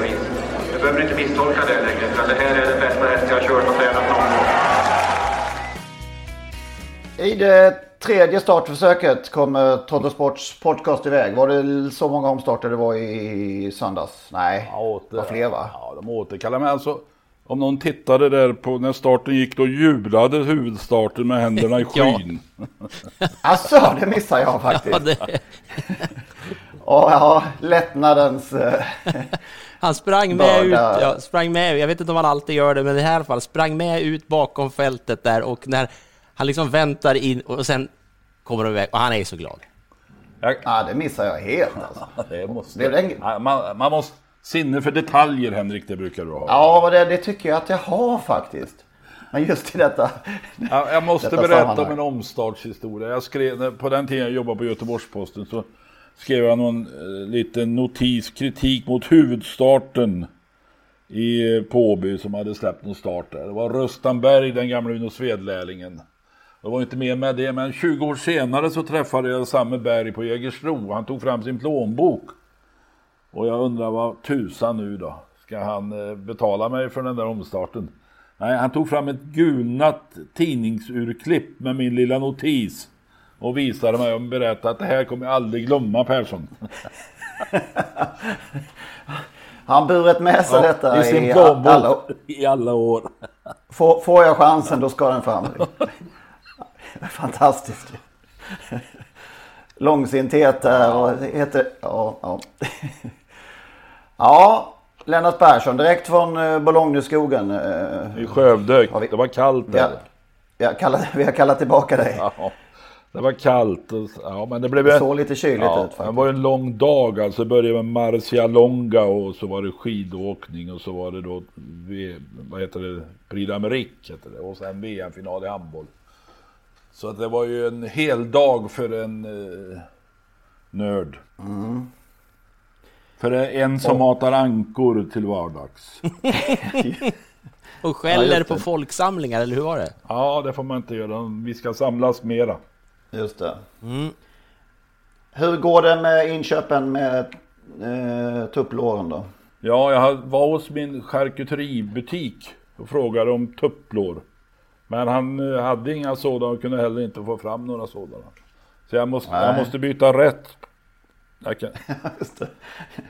vis. Du behöver inte misstolka det längre, för det här är den bästa häst jag har kört och tränat någon gång. I det tredje startförsöket kommer Toto Sports podcast iväg. Var det så många omstarter det var i söndags? Nej, Ja, åter, det var fler va? Ja, de återkallar mig alltså. Om någon tittade där på när starten gick då jublade huvudstarten med händerna i Ja. skyn. Alltså, det missar jag faktiskt. Ja, det, Och ja, lättnadens... eh, han sprang med ut, ja, sprang med, jag vet inte om han alltid gör det, men i det här fallet sprang med ut bakom fältet där och när han liksom väntar in och sen kommer de iväg och han är så glad. Jag, Ja, det missar jag helt alltså. det måste, Det är den- Ja, man, man måste... Sinne för detaljer Henrik, det brukar du ha. Ja, det, det tycker jag att jag har faktiskt. Men just i detta... Ja, jag måste Detta berätta om en omstartshistoria. Jag skrev, när- på den tiden jag jobbade på Göteborgs-Posten så skrev jag någon eh, liten notis, kritik mot huvudstarten i eh, Påby som hade släppt någon start där. Det var Röstanberg, den gamla Uno Svedlärlingen. Det var inte mer med det, men 20 år senare så träffade jag samme Berg på Jägersro. Han tog fram sin plånbok. Och jag undrar vad tusan nu då? Ska han eh, betala mig för den där omstarten? Nej, han tog fram ett gulnat tidningsurklipp med min lilla notis. Och visade mig och berättade att det här kommer jag aldrig glömma Persson. Han burit med sig detta I sin i alla... i alla år. Får, får jag chansen då ska den fram. Fantastiskt. Långsinthet där och heter... Ja, ja. ja, Lennart Persson direkt från eh, Bologneskogen. eh, I Skövde. Har vi- Det var kallt Vi där. har, vi, har kallat, vi har kallat tillbaka dig. Ja, det var kallt. och- Ja, men det blev... Det såg lite kyligt ja, ut Det faktiskt. var en lång dag alltså. Det började med Marcialonga och så var det skidåkning och så var det då, vad heter det, Prix d'Amérique heter det. Och sen VM-final i handboll. Så att det var ju en hel dag för en eh, nörd. Mm. För en som matar ankor till vardags. Och Ja, skäller just på det. folksamlingar, eller hur var det? Ja, det får man inte göra. Vi ska samlas mera. Just det. Hur går det med inköpen med eh, tupplåren då? Ja, jag var hos min charkuteributik och frågade om tupplår. Men han eh, hade inga sådana och kunde heller inte få fram några sådana. Så jag måste, jag måste byta rätt. Det.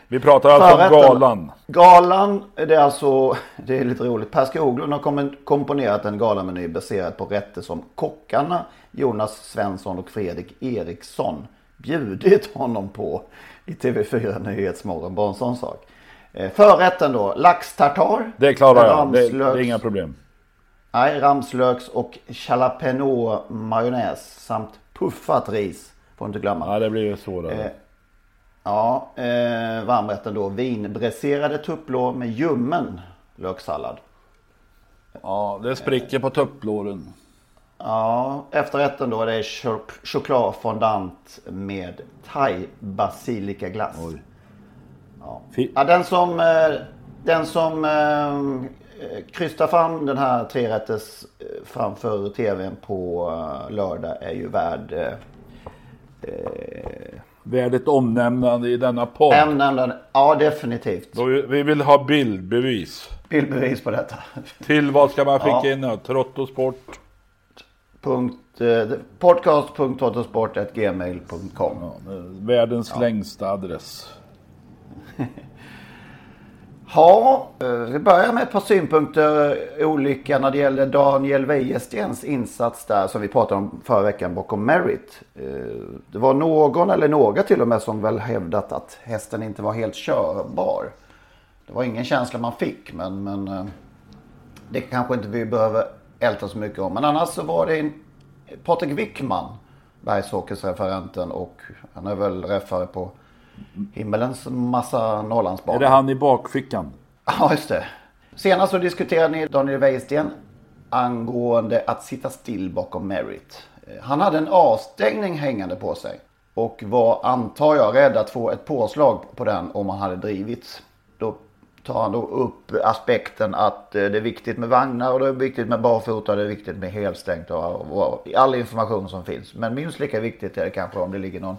Vi pratar alltså om Förrätten. galan. Galan, det är alltså, det är lite roligt. Per Skoglund har kom- komponerat en galameny baserad på rätter som kockarna Jonas Svensson och Fredrik Eriksson bjudit honom på i TV4 Nyhetsmorgon. Bara en sån sak. Eh, Förrätten då, lax tartar. Det klarar jag. Det, det är inga problem. Nej, ramslöks och jalapeno majonnäs samt puffat ris. Får inte glömma. Ja, det blir svårare. Eh, Ja, eh, varmrätten då. Vinbräserade tupplår med ljummen löksallad. Ja, det spricker på tupplåren. Ja, efterrätten då det är chok- chokladfondant med thai basilikaglass. Ja. Fi- Ja, den som, eh, den som eh, krystar fram den här trerätters eh, framför tvn på eh, lördag är ju värd eh, Värd ett omnämnande i denna podd. ämnen. Ja, definitivt. Då vi vi vill ha bildbevis. Bildbevis på detta. Till vad ska man skicka Ja. in då? Trottosport? Punkt, eh, podcast.autosport.gmail.com Ja, världens längsta adress. Ja, eh, vi börjar med ett par synpunkter eh, olika när det gäller Daniel Wäjerstens insats där som vi pratade om förra veckan bakom Merit. Eh, det var någon eller några till och med som väl hävdat att hästen inte var helt körbar. Det var ingen känsla man fick men, men det kanske inte vi behöver älta så mycket om. Men annars så var det en Patrik Wickman, Bergshockeysreferenten och han är väl räffare på himmelens massa Norrlandsbanor. Är det han i bakfickan? Ja, just det. Senast så diskuterade ni Daniel Wäjersten angående att sitta still bakom Merit. Eh, Han hade en avstängning hängande på sig och var, antar jag, rädd att få ett påslag på den om han hade drivits. Då tar han då upp aspekten att eh, det är viktigt med vagnar och det är viktigt med barfota och det är viktigt med helstängt och, och all information som finns. Men minst lika viktigt är det kanske om det ligger någon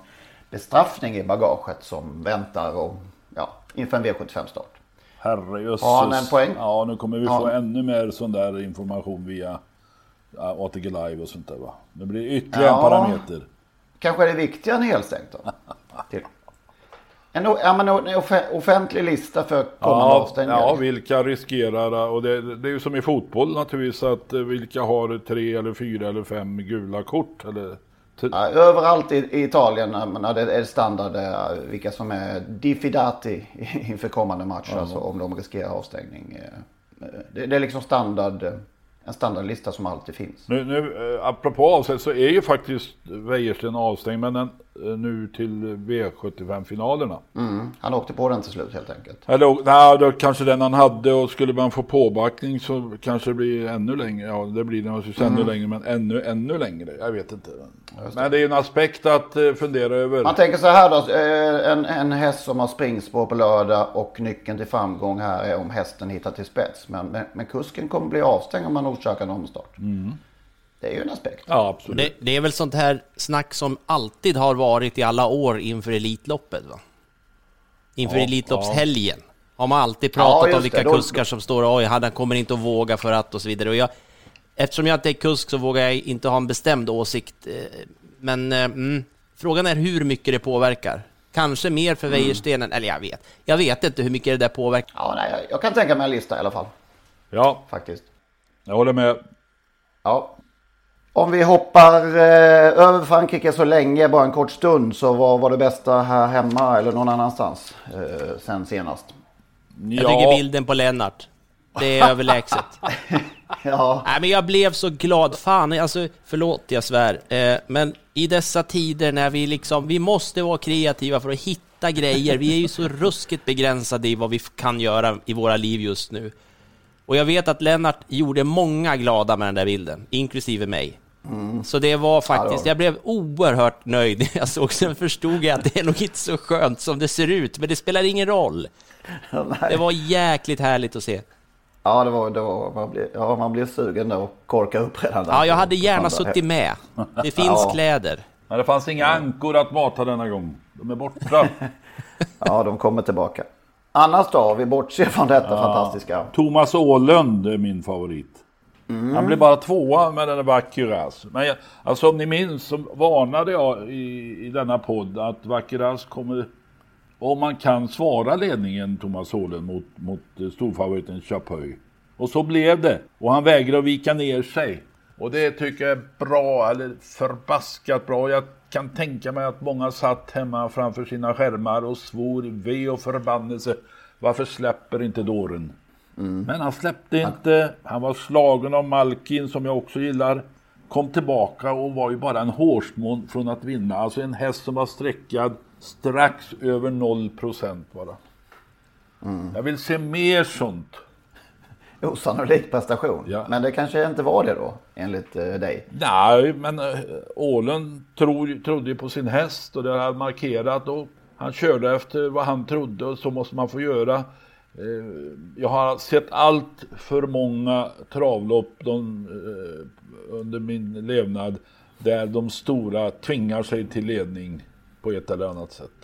bestraffning i bagaget som väntar och, ja, inför en V75-start. Herrejösses. Har han en poäng? Ja, nu kommer vi Ja. få ännu mer sån där information via ja, ATG Live och sånt där va. Det blir ytterligare Ja. en parameter. Kanske är det viktigare än helstängt då? Till. En, ja, men en off- offentlig lista för kommande Ja, avstängningar. ja, vilka riskerar, och det, det är ju som i fotboll naturligtvis, att eh, vilka har tre eller fyra eller fem gula kort? Eller, Ja, överallt i, Italien menar, det är standard eh, vilka som är diffidati inför kommande match. Alltså om de riskerar avstängning. eh, Det, det är liksom standard, eh, en standardlista som alltid finns. Nu, nu eh, apropå avstängd så är ju faktiskt Wäjersten avstängd, men den, eh, nu till V75-finalerna. Mm. Han åkte på den till slut helt enkelt. Eller nej, då kanske den han hade och skulle man få påbackning så kanske det blir ännu längre. Ja, det blir det naturligtvis ännu längre, men ännu, ännu längre. Jag vet inte. Men det är en aspekt att eh, fundera över. Man tänker så här då. eh, En, en häst som har springspår på lördag och nyckeln till framgång här är om hästen hittar till spets. Men, men, men kusken kommer bli avstängd om man orsakar en omstart. Det är ju en aspekt. Ja, absolut. Det, det är väl sånt här snack som alltid har varit i alla år inför Elitloppet va? Inför Ja, Elitloppshelgen har man alltid Ja, pratat just om vilka det. Då- kuskar som står oj, han kommer inte att våga för att och så vidare. Och jag, eftersom jag inte är kusk så vågar jag inte ha en bestämd åsikt. eh, Men eh, mm, frågan är hur mycket det påverkar. Kanske mer för Wäjerstenen, eller jag vet. Jag vet inte hur mycket det där påverkar. Ja, nej, jag- jag kan tänka mig en lista i alla fall. Ja, Faktiskt. jag håller med. Ja. Om vi hoppar eh, över Frankrike så länge, bara en kort stund, så vad var det bästa här hemma eller någon annanstans eh, sen senast? Jag tycker bilden på Lennart. Det är överlägset. Ja, Nej, men jag blev så glad. Fan, alltså, förlåt jag svär. Eh, men i dessa tider när vi liksom, vi måste vara kreativa för att hitta grejer. Vi är ju så ruskigt begränsade i vad vi kan göra i våra liv just nu. Och jag vet att Lennart gjorde många glada med den där bilden, inklusive mig. Så det var faktiskt, jag blev oerhört nöjd när jag såg sen förstod jag att det är nog inte så skönt som det ser ut, men det spelar ingen roll. Det var jäkligt härligt att se. ja, det var, det var man, blir, ja man blir sugen och korka upp redan där. Ja, jag hade gärna suttit med. Det finns Ja. kläder. Men det fanns inga ankor att mata denna gång. De är borta. Ja, de kommer tillbaka. Annars då, vi bortser från detta fantastiska. Thomas Åhlund är min favorit. Han blev bara tvåa med den där Vacuras. Men jag, alltså om ni minns så varnade jag i, i denna podd att Vacuras kommer, om man kan svara ledningen Thomas Åhlund mot, mot storfavoriten Chapuis. Och så blev det. Och han vägrar att vika ner sig. Och det tycker jag är bra, eller förbaskat bra. Jag kan tänka mig att många satt hemma framför sina skärmar och svor ve och förbannelse. Varför släpper inte dåren? Men han släppte inte. Han var slagen av Malkin som jag också gillar. Kom tillbaka och var ju bara en hårsmån från att vinna. Alltså en häst som var sträckad strax över 0% bara. Jag vill se mer sånt. Osannolik prestation. Ja. Men det kanske inte var det då, enligt eh, dig. Nej, men äh, Ålen tror, trodde ju på sin häst och det han markerat och han körde efter vad han trodde och så måste man få göra. Eh, Jag har sett allt för många travlopp de, eh, under min levnad där de stora tvingar sig till ledning på ett eller annat sätt.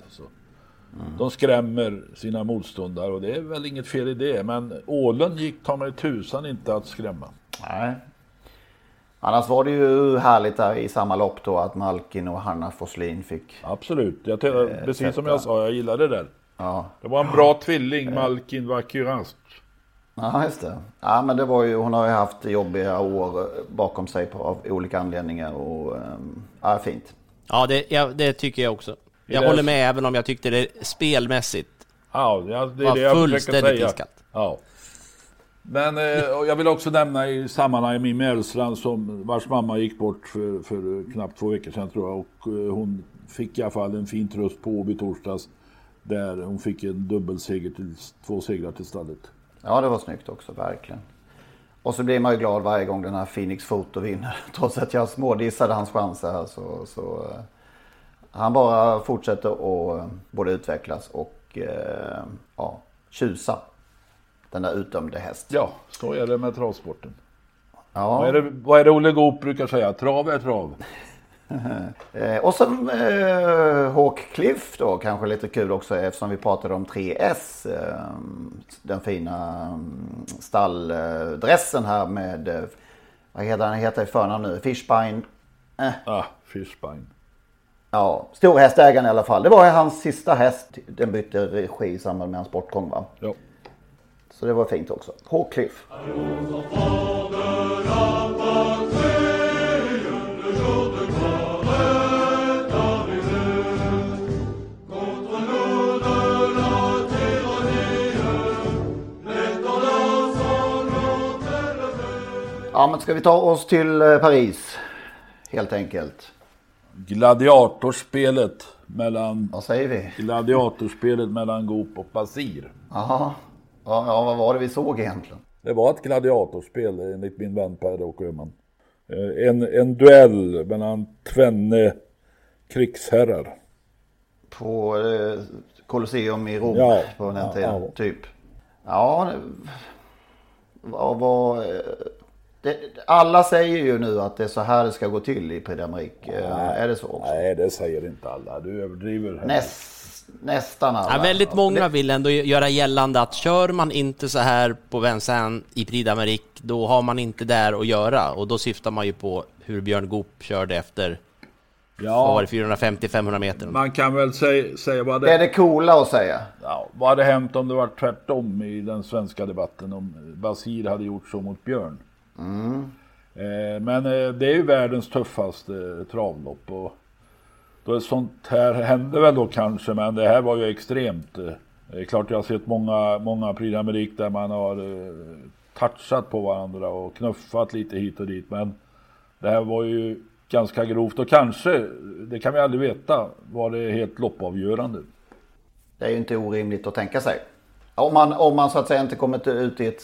De skrämmer sina motståndare och det är väl inget fel i det. Men Ålen gick ta mig tusan inte att skrämma. Nej. Annars var det ju härligt där i samma lopp då att Malkin och Hanna Forslin fick. Absolut, jag, precis som jag sa, jag gillar det där. Ja. Det var en bra tvilling, Malkin Vakirast. Ja, just det. Ja, men det var ju, hon har ju haft jobbiga år bakom sig på, av olika anledningar och um, ja, fint. Ja, det, ja, det tycker jag också. Jag det- håller med även om jag tyckte det spelmässigt Ja, det är var det jag fullständigt iskallt. Ja. Men eh, och jag vill också nämna i sammanhanget min Mellstrand som vars mamma gick bort för, för knappt två veckor sedan tror jag. Och eh, hon fick i alla fall en fin tröst på Åby torsdags. Där hon fick en dubbelseger till två segrar till stallet. Ja, det var snyggt också, verkligen. Och så blir man ju glad varje gång den här Phoenix Foto vinner. Trots att jag smådissade hans chanser här så, så eh, han bara fortsätter att eh, både utvecklas och eh, ja, tjusa. Den där utdömde häst. Ja, så är det med travsporten. Ja. Vad, är det, vad är det Olle Goop brukar säga? Trav är trav. Eh, och sen eh, Hawkcliff då, kanske lite kul också eftersom vi pratade om 3S. Eh, den fina mm, stalldressen här med, vad heter han heter i förnamn nu? Fishbine. Eh, Ah, Fishbine. Ja, storhästägaren i alla fall. Det var hans sista häst. Den bytte regi i samband med hans bortgång va? Ja. Så det var fint också. Hawkcliff. Ja men ska vi ta oss till eh, Paris? Helt enkelt. Gladiatorspelet mellan, Vad säger vi? gladiatorspelet mellan Goop och Basir. Jaha. Ja, ja, vad var det vi såg egentligen? Det var ett gladiatorspel enligt min vän Per-Åke Öhman. Eh, En, en duell mellan tvenne krigsherrar. På eh, Colosseum i Rom Ja, på den ja, tiden, ja. typ. Ja, vad var... eh, Det, alla säger ju nu att det är så här det ska gå till i Prix d'Amérique. Eh, Är det så också? Nej, det säger inte alla. Du överdriver. Näst, nästan alla. Ja, väldigt många vill ändå göra gällande att kör man inte så här på Vincennes i Prix d'Amérique, då har man inte där att göra. Och då syftar man ju på hur Björn Goop körde efter, Ja, det, 450-500 meter? man kan väl säga, säga vad Det är det, det coola att säga. ja, vad hade hänt om det var tvärtom i den svenska debatten. Om Basir hade gjort så mot Björn. Mm. Eh, men eh, det är ju världens tuffaste eh, travlopp. Och då är sånt här hände väl då kanske, men det här var ju extremt. Det är klart jag har sett många, många Prix d'Amérique där man har touchat på varandra och knuffat lite hit och dit. Men det här var ju ganska grovt och kanske, det kan vi aldrig veta, var det helt loppavgörande. Det är ju inte orimligt att tänka sig. Om man, om man så att säga inte kommit ut i ett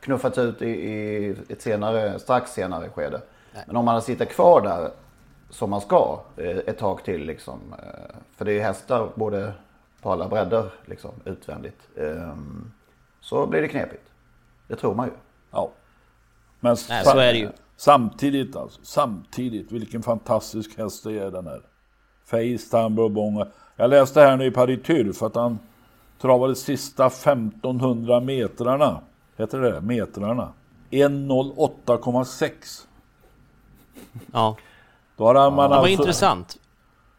knuffats ut i, i ett senare, strax senare skede. Men om man sitter kvar där som man ska eh, ett tag till liksom. eh, För det är ju hästar både på alla bredder liksom utvändigt. ehm, Så blir det knepigt. Det tror man ju. Ja. Men Nej, så är det ju. Samtidigt alltså, samtidigt, vilken fantastisk häst det är den här. Facetime Bourbon. Jag läste här nu i Paris Turf att han travade sista 1500 metrarna. Heter det Metrarna. 1.08,6. Ja, Då har man det var alltså, intressant.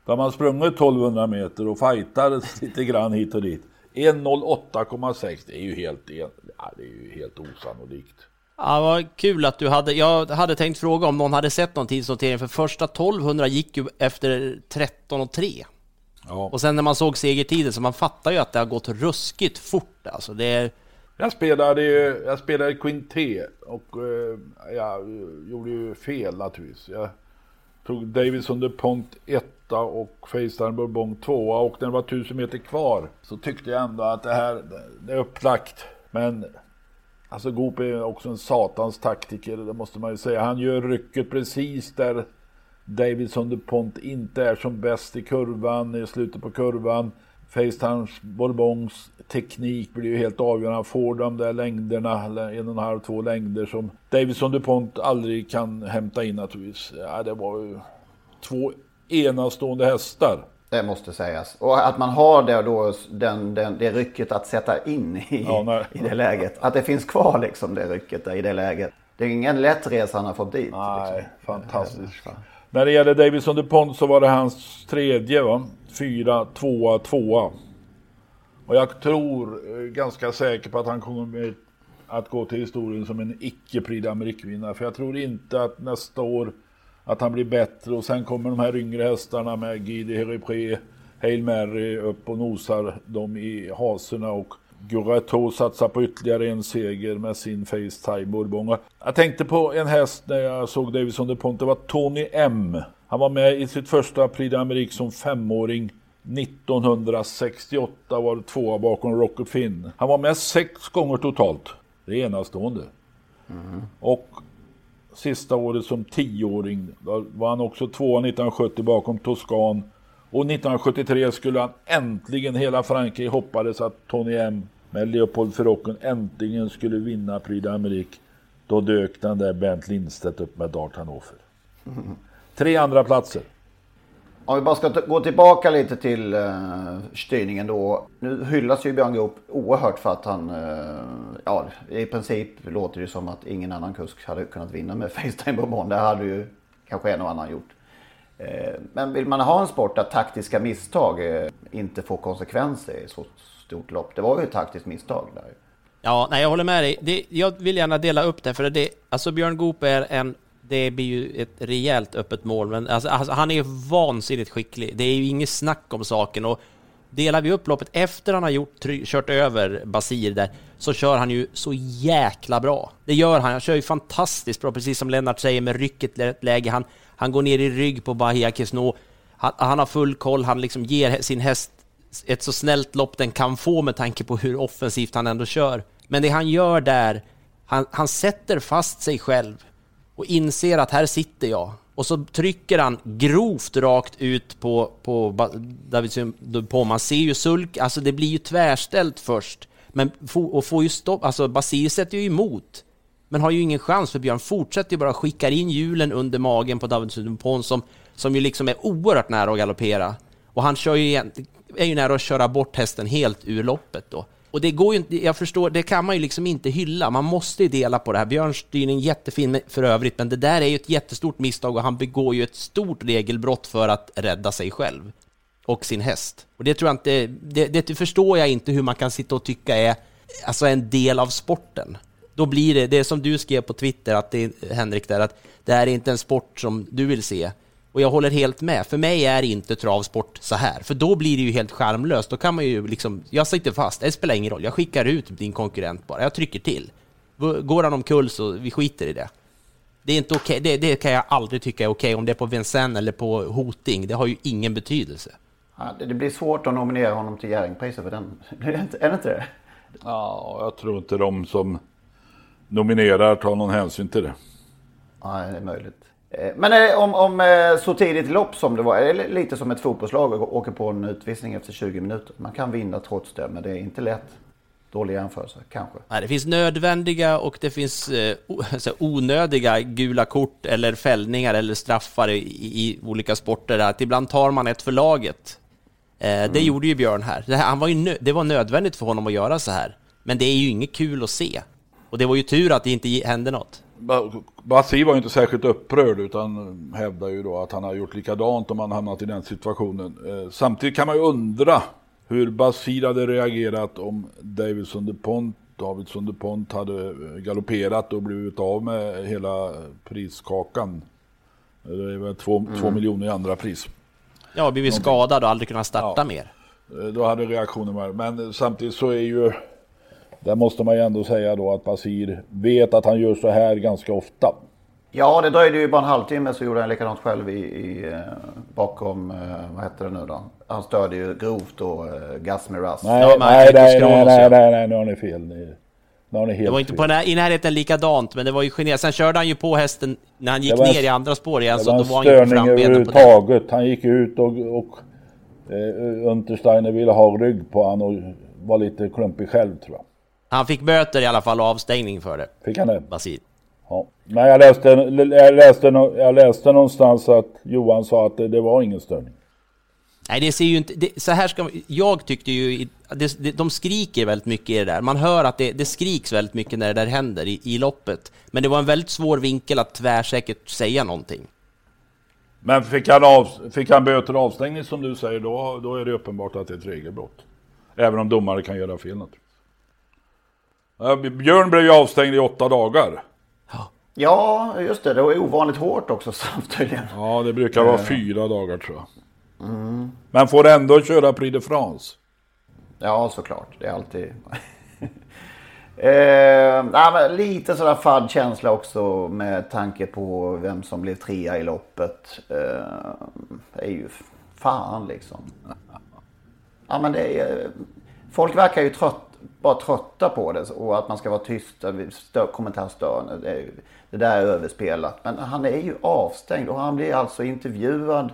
Då har man sprungit 1200 meter och fightades lite grann hit och dit. 1.08,6 det är ju helt, ja, det är ju helt osannolikt. Ja, vad kul att du hade, jag hade tänkt fråga om någon hade sett någon tidsnotering, för första 1200 gick ju efter 13 och 3. Ja. Och sen när man såg segertiden så man fattar ju att det har gått ruskigt fort alltså. Det är, jag spelade ju, jag spelade Quinté och eh, jag gjorde ju fel naturligtvis. Jag tog Davidson DuPont etta och Facetime Bourbon tvåa och när det var tusen meter kvar så tyckte jag ändå att det här, det är upplagt. Men alltså Goop är också en satans taktiker, det måste man ju säga. Han gör rycket precis där Davidson DuPont inte är som bäst i kurvan, i slutet på kurvan. Facetimes Bourbons teknik blir ju helt avgörande. Han får de där längderna, en och en halv, två längder som Davidson DuPont aldrig kan hämta in naturligtvis. Ja, det var ju två enastående hästar. Det måste sägas. Och att man har det, då, den, den, det rycket att sätta in i, Ja, i det läget. Att det finns kvar liksom det rycket där, i det läget. Det är ingen lätt resa han har fått dit. Nej, liksom. fantastiskt. När det gäller Davidson DuPont så var det hans tredje va? Fyra, tvåa, tvåa. Och jag tror eh, ganska säker på att han kommer att gå till historien som en icke Prix d'Amérique-vinnare. För jag tror inte att nästa år att han blir bättre och sen kommer de här yngre hästarna med Guy Heripré, Hail Mary upp och nosar dem i haserna och Gurato satsar på ytterligare en seger med sin Facetime Bourbon. Jag tänkte på en häst när jag såg Davison de Ponte, det var Tony M. Han var med i sitt första Prix d'Amérique som femåring 1968 var det tvåa bakom Rocket Finn. Han var med sex gånger totalt. Det är enastående. Mm. Och sista året som tioåring då var han också tvåa 1970 bakom Toscan. Och 1973 skulle han äntligen, hela Frankrike hoppades att Tony M med Leopold Ferrocken äntligen skulle vinna Prix d'Amérique. Då dök den där Bent Lindstedt upp med Dart Hannover. Mm. Tre andra platser. Om vi bara ska gå tillbaka lite till uh, styrningen då. Nu hyllas ju Björn Goop oerhört för att han, uh, ja i princip låter det som att ingen annan kusk hade kunnat vinna med Facetime Bourbon. Det hade ju kanske en och annan gjort. Uh, men vill man ha en sport där taktiska misstag uh, inte får konsekvenser i så stort lopp. Det var ju ett taktiskt misstag där. Ja, nej jag håller med dig. Det, jag vill gärna dela upp det för det, alltså Björn Goop är en det blir ju ett rejält öppet mål, men alltså, alltså, han är vansinnigt skicklig. Det är ju inget snack om saken och delar vi upp loppet efter han har gjort, kört över Basir där, så kör han ju så jäkla bra. Det gör han. Han kör ju fantastiskt bra, precis som Lennart säger, med rycket läge. Han, han går ner i rygg på Bahia Kesno. Han, han har full koll, han liksom ger sin häst ett så snällt lopp den kan få med tanke på hur offensivt han ändå kör. Men det han gör där, han, han sätter fast sig själv och inser att här sitter jag. Och så trycker han grovt rakt ut på, på David på Man ser ju sulk, alltså det blir ju tvärställt först. Men, och får ju stopp, alltså Basir sätter ju emot. Men har ju ingen chans för Björn fortsätter ju bara skickar in hjulen under magen på David Dupont som, som ju liksom är oerhört nära att galoppera. Och han kör ju, är ju nära att köra bort hästen helt ur loppet då. Och det går ju inte, jag förstår, det kan man ju liksom inte hylla. Man måste ju dela på det här. Björns styrning jättefin för övrigt, men det där är ju ett jättestort misstag och han begår ju ett stort regelbrott för att rädda sig själv och sin häst. Och det tror jag inte, det, det förstår jag inte hur man kan sitta och tycka är alltså en del av sporten. Då blir det, det är som du skrev på Twitter, att det, Henrik, där, att det här är inte en sport som du vill se. Och jag håller helt med. För mig är inte travsport så här, för då blir det ju helt charmlöst. Då kan man ju liksom, jag sitter fast, det spelar ingen roll. Jag skickar ut din konkurrent bara, jag trycker till. Går han omkull så vi skiter i det. Det är inte okej, okay. det, det, kan jag aldrig tycka är okej. Okay. Om det är på Vincennes eller på Hoting, det har ju ingen betydelse. Ja, det blir svårt att nominera honom till Jerringpriset för den. Är det, inte, det? Ja, jag tror inte de som nominerar tar någon hänsyn till det. Nej, det är möjligt. Eh, men eh, om, om eh, så tidigt lopp som det var, är det lite som ett fotbollslag och åker på en utvisning efter 20 minuter. Man kan vinna trots det, men det är inte lätt. Dålig jämförelse, kanske. Nej, det finns nödvändiga och det finns eh, onödiga gula kort eller fällningar eller straffar i, i olika sporter. Att ibland tar man ett för laget. Eh, mm. Det gjorde ju Björn här. Det, här, han var ju det var nödvändigt för honom att göra så här. Men det är ju inget kul att se. Och det var ju tur att det inte hände något. Bassi var ju inte särskilt upprörd utan hävdar ju då att han har gjort likadant om han hamnat i den situationen. Eh, samtidigt kan man ju undra hur Basir hade reagerat om Davidson DuPont, Davidson DuPont hade galopperat och blivit av med hela priskakan. Det är väl två, mm. två miljoner i andra pris. Ja, blivit skadad och aldrig kunnat starta ja. mer. Eh, då hade reaktionen varit, men samtidigt så är ju där måste man ju ändå säga då att Basir vet att han gör så här ganska ofta. Ja, det dröjde ju bara en halvtimme så gjorde han likadant själv i, i eh, bakom, eh, vad heter det nu då? Han störde ju grovt då uh, Gas Miraz. Nej, ja, nej, nej, nej, nej, nej, nej, nu har ni fel. Ni, nu har ni helt det var inte på den i närheten likadant, men det var ju generat. Sen körde han ju på hästen när han gick ner i andra spår igen, så då var han ju på den. Han gick ut och, och eh, Untersteiner ville ha rygg på han och var lite klumpig själv tror jag. Han fick böter i alla fall och avstängning för det. Fick han det? Basil. Ja. Men jag läste, jag, läste, jag läste någonstans att Johan sa att det, det var ingen störning. Nej, det ser ju inte... Det, så här ska Jag tyckte ju... Det, de skriker väldigt mycket i det där. Man hör att det, det skriks väldigt mycket när det där händer i, i loppet. Men det var en väldigt svår vinkel att tvärsäkert säga någonting. Men fick han, av, fick han böter och avstängning som du säger, då, då är det uppenbart att det är ett regelbrott. Även om domare kan göra fel naturligtvis. Ja, Björn blev ju avstängd i åtta dagar. Ja, just det. Det var ovanligt hårt också tydligen. Ja, det brukar vara fyra dagar tror jag. Men får ändå köra Prix de France. Ja, såklart. Det är alltid... eh, nej, lite sådär fadd känsla också med tanke på vem som blev trea i loppet. Eh, det är ju fan liksom. Ja, men det är, folk verkar ju trött, bara trötta på det och att man ska vara tyst. Stör. Det, det där är överspelat. Men han är ju avstängd och han blir alltså intervjuad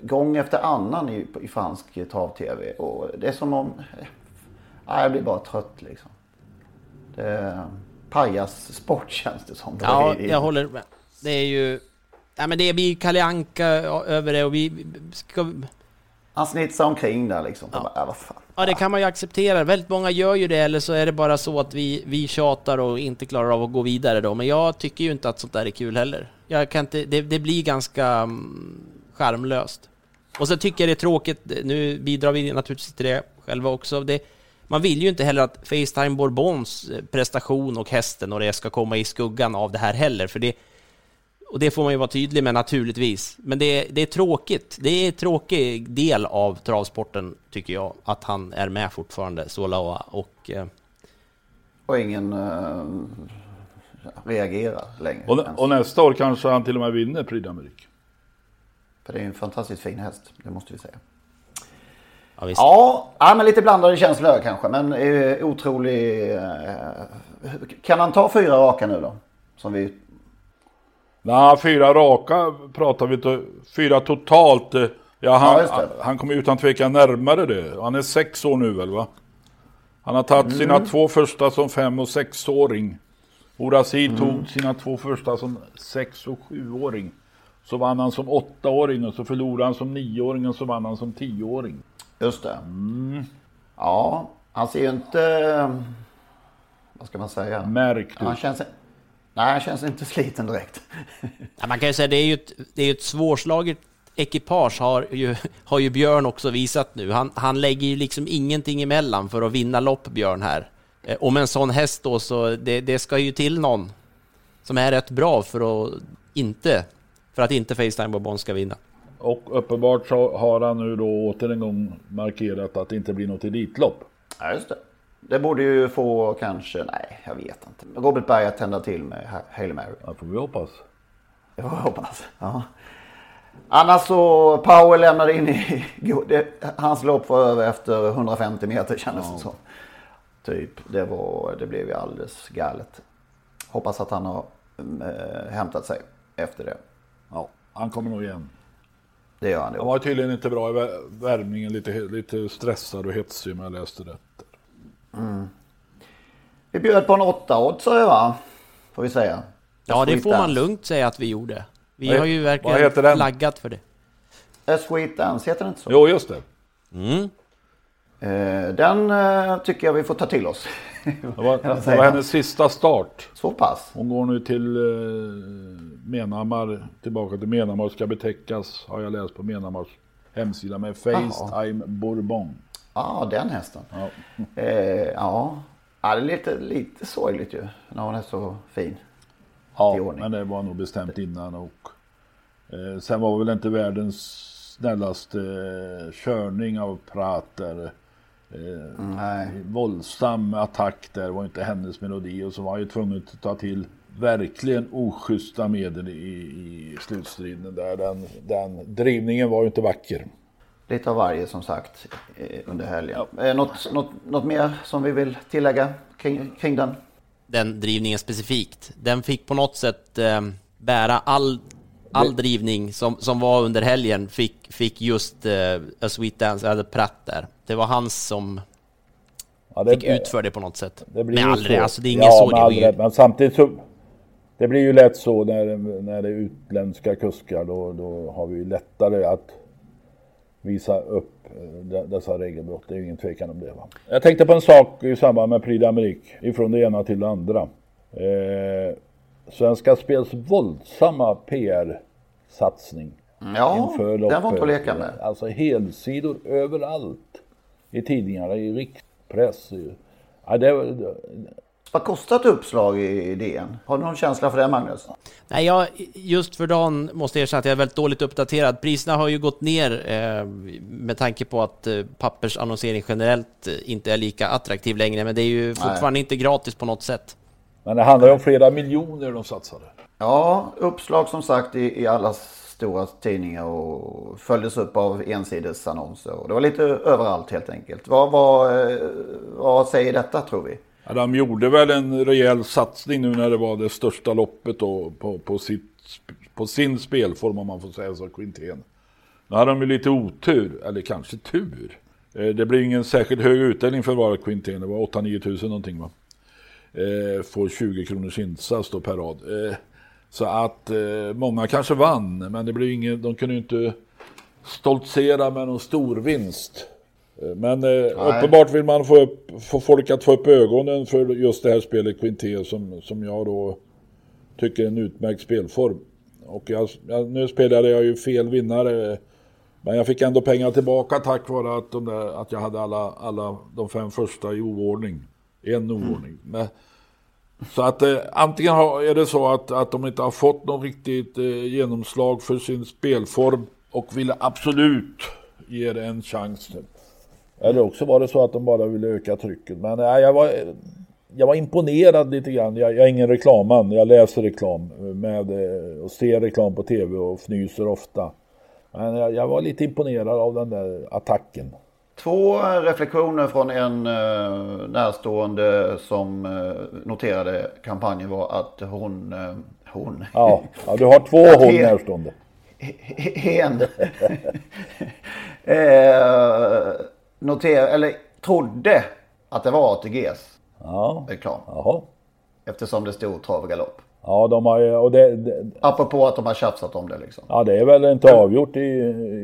gång efter annan i, i fransk trav-tv. Och det är som om... Ja, jag blir bara trött liksom. Det pajas sport känns det som. Ja, Det jag håller med. Det är ju... Ja, men det blir Kalle Anka över det och vi ska... Han snitsar omkring där liksom. Ja. Bara, äh. Ja, det kan man ju acceptera. Väldigt många gör ju det, eller så är det bara så att vi, vi tjatar och inte klarar av att gå vidare då. Men jag tycker ju inte att sånt där är kul heller. Jag kan inte, det, det blir ganska mm, charmlöst. Och så tycker jag det är tråkigt, nu bidrar vi naturligtvis till det själva också. Det, man vill ju inte heller att Facetime Bourbons eh, prestation och hästen och det ska komma i skuggan av det här heller, för det, och det får man ju vara tydlig med naturligtvis. Men det, det är tråkigt. Det är en tråkig del av travsporten, tycker jag, att han är med fortfarande, Solawa. Och eh, Och ingen eh, reagerar längre. Och, och nästa år kanske han till och med vinner Prix d'Amérique. För det är en fantastiskt fin häst, det måste vi säga. ja, visst. Ja, ja men lite blandade känslor kanske. Men eh, otrolig... Eh, kan han ta fyra raka nu då? Som vi... Nej, fyra raka pratar vi to- fyra totalt. Ja, han, Ja, han, han kommer utan tvekan närmare det. Han är sex år nu väl va? Han har tagit Mm. sina två första som fem och sexåring. Horaci Mm. tog sina två första som sex och sjuåring. Så vann han som åttaåring och så förlorade han som nioåring och så vann han som tioåring. Just det. Ja, han ser ju inte... eh, Vad ska man säga? Märkt Han ut. känns... Nej, han känns inte sliten direkt. Ja, man kan ju säga det är ju ett, det är ju ett svårslaget ekipage har ju, har ju Björn också visat nu. Han, han lägger ju liksom ingenting emellan för att vinna lopp, Björn här. Eh, Och med en sån häst då, så det, det ska ju till någon som är rätt bra för att inte, för att inte Facetime Bourbon ska vinna. Och uppenbart så har han nu då åter en gång markerat att det inte blir något elitlopp. Ja, just det. Det borde ju få kanske... Nej, jag vet inte. Robert Berg att tända till med Ha- Hail Mary. Det får vi hoppas. Jag hoppas. Ja. Annars så, Powell lämnade in i... Det, hans lopp var över efter 150 meter kändes det som. Typ, det, var, det blev ju alldeles galet. Hoppas att han har äh, hämtat sig efter det. Ja, han kommer nog igen. Det gör han Han då. var tydligen inte bra i vär- värmningen, lite, lite stressad och hetsig om jag läste rätt. Vi bjöd på en 8-oddsare va? Får vi säga. Ja, det får man lugnt säga att vi gjorde. Vi Vad- har ju verkligen flaggat för det. A Sweet Dance, heter den inte så? Jo, just det. Mm. Eh, den eh, tycker jag vi får ta till oss. Det var, det var hennes sista start. Så pass? Hon går nu till eh, Menhammar, tillbaka till Menhammar ska betäckas, har jag läst på Menhammars hemsida med Facetime Bourbon. Ja, den hästen. Ja. Eh, ja. ja, det är lite, lite sorgligt ju. När hon är så fin. Ja, men det var nog bestämt innan och eh, sen var väl inte världens snällaste eh, körning av Prater. Eh, Nej. våldsam attack där var inte hennes melodi och så var han ju tvungen att ta till verkligen oschyssta medel i, i slutstriden där. Den, den drivningen var ju inte vacker. Lite av varje som sagt eh, under helgen. Eh, något, något, något mer som vi vill tillägga kring, kring den? den drivningen specifikt. Den fick på något sätt eh, bära all, all drivning som, som var under helgen, fick, fick just eh, A Sweet Dance, eller Pratt där. Det var hans som Ja, det, fick utföra det på något sätt. det blir med all så. rätt, alltså det är ingen ja, så. med Det ju, men samtidigt så det blir ju lätt så när, när det är utländska kuskar då, då har vi ju lättare att visa upp eh, de- dessa regelbrott. Det är ingen tvekan om det. Va? Jag tänkte på en sak i samband med Prix d'Amérique, ifrån det ena till det andra. Eh, Svenska Spels våldsamma PR-satsning Ja, inför den var inte att loppet. leka med. Alltså helsidor överallt. i tidningarna, i rikspress. Ja, det, Vad kostar ett uppslag i DN? Har du någon känsla för det Magnus? Nej, jag, just för dagen måste jag erkänna att jag är väldigt dåligt uppdaterad. Priserna har ju gått ner eh, med tanke på att eh, pappersannonsering generellt eh, inte är lika attraktiv längre, men det är ju fortfarande Nej. inte gratis på något sätt. Men det handlar ju om flera miljoner de satsade. Ja, uppslag som sagt i, i alla stora tidningar och följdes upp av ensidesannonser. Det var lite överallt helt enkelt. Vad, vad, eh, vad säger detta tror vi? Ja, de gjorde väl en rejäl satsning nu när det var det största loppet då, på, på, sitt, på sin spelform om man får säga så, Quintén. Nu hade de ju lite otur, eller kanske tur. Eh, det blir ingen särskilt hög utdelning för att vara Quintén, det var 8-9 tusen någonting va. Eh, får 20 kronors insats då per rad. Eh, så att många kanske vann, men det blir ingen, de kunde ju inte stoltsera med någon stor vinst. Eh, men eh, uppenbart vill man få, upp, få folk att få upp ögonen för just det här spelet Quinté som, som jag då tycker är en utmärkt spelform. Och jag, jag, nu spelade jag ju fel vinnare. Men jag fick ändå pengar tillbaka tack vare att, där, att jag hade alla, alla de fem första i oordning. En oordning. Mm. Så att eh, antingen har, är det så att, att de inte har fått någon riktigt eh, genomslag för sin spelform och ville absolut ge det en chans. Eller också var det så att de bara ville öka trycket. Men nej, jag, var, jag var imponerad lite grann. Jag, jag är ingen reklamman. Jag läser reklam med, eh, och ser reklam på tv och fnyser ofta. Men jag, jag var lite imponerad av den där attacken. Två reflektioner från en uh, närstående som uh, noterade kampanjen var att hon... Hon. Ja, ja, du har två hon närstående. Hen. eh, noter, eller trodde att det var ATGs ja. reklam. Jaha. Eftersom det stod trav och galopp. Ja, de har och det, det... Apropå att de har tjafsat om det liksom. Ja, det är väl inte avgjort i,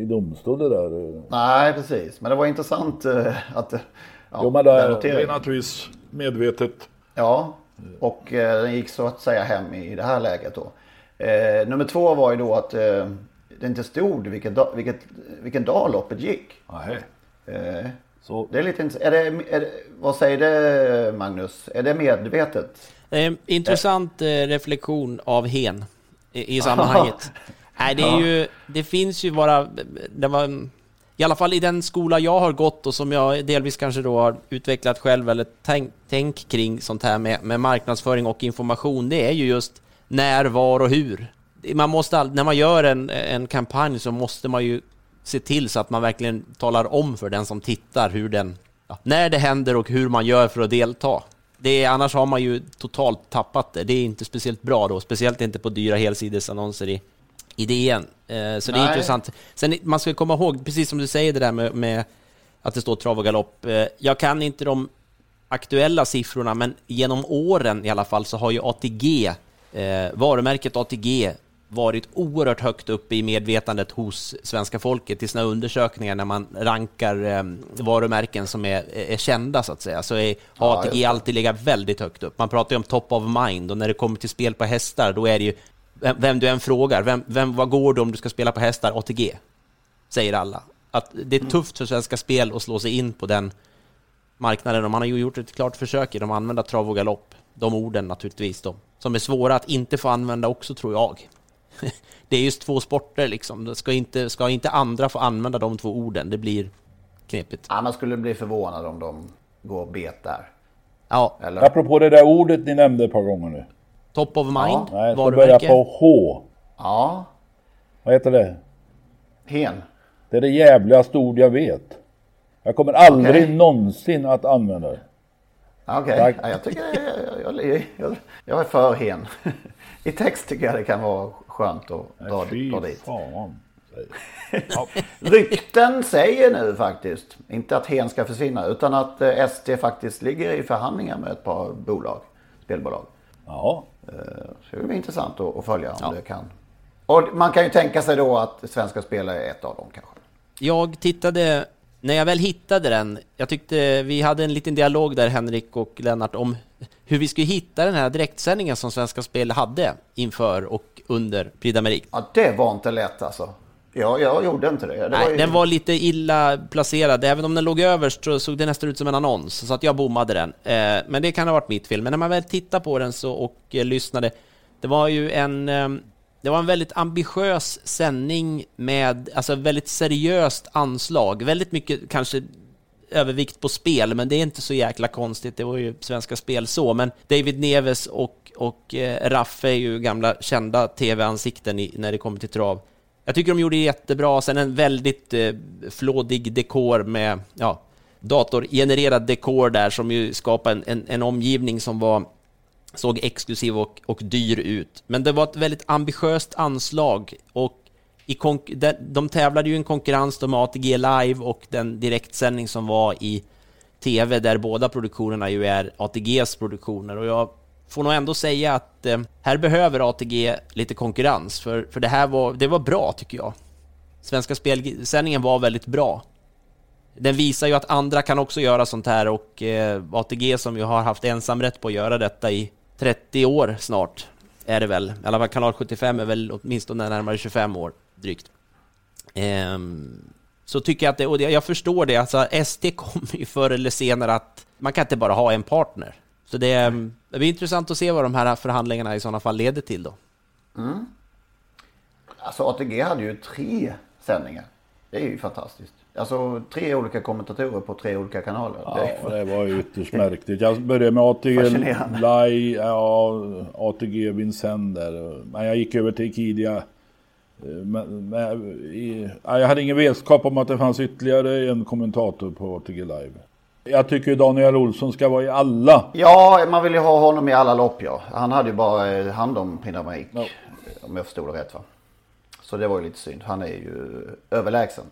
i domstol det där. Nej, precis. Men det var intressant uh, att... Ja, jo, men det, det är naturligtvis medvetet. Ja, och eh, den gick så att säga hem i det här läget då. Eh, nummer två var ju då att eh, det inte stod vilket, vilket, vilken dag loppet gick. Nej. Eh, så. Det är lite är det, är det, Vad säger det Magnus? Är det medvetet? Eh, intressant eh, reflektion av Hen i, i sammanhanget. Nej, det är ju, det finns ju bara, det var, i alla fall i den skola jag har gått och som jag delvis kanske då har utvecklat själv eller tänk, tänk kring sånt här med, med marknadsföring och information, det är ju just när, var och hur. Man måste, när man gör en, en kampanj så måste man ju se till så att man verkligen talar om för den som tittar hur den, ja, när det händer och hur man gör för att delta. Det är, annars har man ju totalt tappat det. Det är inte speciellt bra då, speciellt inte på dyra helsidesannonser i, i DN. Eh, så Nej. det är intressant. Sen man ska komma ihåg, precis som du säger det där med, med att det står trav och galopp. Eh, jag kan inte de aktuella siffrorna, men genom åren i alla fall så har ju ATG, eh, varumärket ATG, varit oerhört högt upp i medvetandet hos svenska folket i sina undersökningar när man rankar eh, varumärken som är, är kända så att säga, så är ATG ja, alltid legat väldigt högt upp. Man pratar ju om top of mind och när det kommer till spel på hästar, då är det ju vem du än frågar, vem, vem, vad går det om du ska spela på hästar? ATG, säger alla. Att det är tufft för Svenska Spel att slå sig in på den marknaden och man har ju gjort ett klart försök genom att använda trav och galopp. De orden naturligtvis, då, som är svåra att inte få använda också tror jag. det är just två sporter liksom. Ska inte, ska inte andra få använda de två orden? Det blir knepigt. Ja, man skulle bli förvånad om de går bet där. Ja. Eller? Apropå det där ordet ni nämnde ett par gånger nu. Top of mind, ja. Nej, det börjar på H. Ja. Vad heter det? Hen. Det är det jävligaste ord jag vet. Jag kommer aldrig okay. någonsin att använda det. Okej, okay. ja, jag tycker jag, jag, jag, jag är för hen. I text tycker jag det kan vara skönt att dra, dra dit. Fan. Ja. Rykten säger nu faktiskt, inte att hen ska försvinna, utan att eh, ST faktiskt ligger i förhandlingar med ett par bolag, spelbolag. Ja. Eh, så det blir intressant att följa om ja. det kan. Och man kan ju tänka sig då att Svenska Spel är ett av dem kanske. Jag tittade, när jag väl hittade den, jag tyckte vi hade en liten dialog där Henrik och Lennart om hur vi skulle hitta den här direktsändningen som Svenska Spel hade inför och under Prix d'Amérique. Ja, det var inte lätt alltså. Ja, jag gjorde inte det. det Nej, var ju... den var lite illa placerad. Även om den låg överst så såg det nästan ut som en annons, så att jag bommade den. Eh, men det kan ha varit mitt fel. Men när man väl tittade på den så, och eh, lyssnade, det var ju en... Det var en väldigt ambitiös sändning med alltså väldigt seriöst anslag. Väldigt mycket kanske övervikt på spel, men det är inte så jäkla konstigt. Det var ju Svenska Spel så, men David Neves och, och eh, Raffe är ju gamla kända tv-ansikten i, när det kommer till trav. Jag tycker de gjorde det jättebra. Sen en väldigt eh, flådig dekor med ja, datorgenererad dekor där som ju skapade en, en, en omgivning som var såg exklusiv och, och dyr ut. Men det var ett väldigt ambitiöst anslag och i de, de tävlade ju i en konkurrens med ATG Live och den direktsändning som var i TV där båda produktionerna ju är ATGs produktioner och jag får nog ändå säga att eh, här behöver ATG lite konkurrens för, för det här var, det var bra tycker jag. Svenska spelsändningen var väldigt bra. Den visar ju att andra kan också göra sånt här och eh, ATG som ju har haft ensamrätt på att göra detta i 30 år snart är det väl. I alla fall kanal 75 är väl åtminstone närmare 25 år drygt. Ehm, så tycker jag att det, och jag förstår det, alltså ST kommer ju förr eller senare att man kan inte bara ha en partner. Så det, ehm, det blir intressant att se vad de här förhandlingarna i sådana fall leder till då. Mm. Alltså ATG hade ju tre sändningar. Det är ju fantastiskt. Alltså tre olika kommentatorer på tre olika kanaler. Ja, det var ju ytterst märkligt. Jag började med ATG Live, ja, ATG Vincent där. Men jag gick över till Ikidia. Men, men, i, jag hade ingen vetskap om att det fanns ytterligare en kommentator på ATG Live. Jag tycker Daniel Olsson ska vara i alla. Ja, man vill ju ha honom i alla lopp ja. Han hade ju bara eh, hand om Prix ja. Om jag förstod det rätt va. Så det var ju lite synd. Han är ju överlägsen.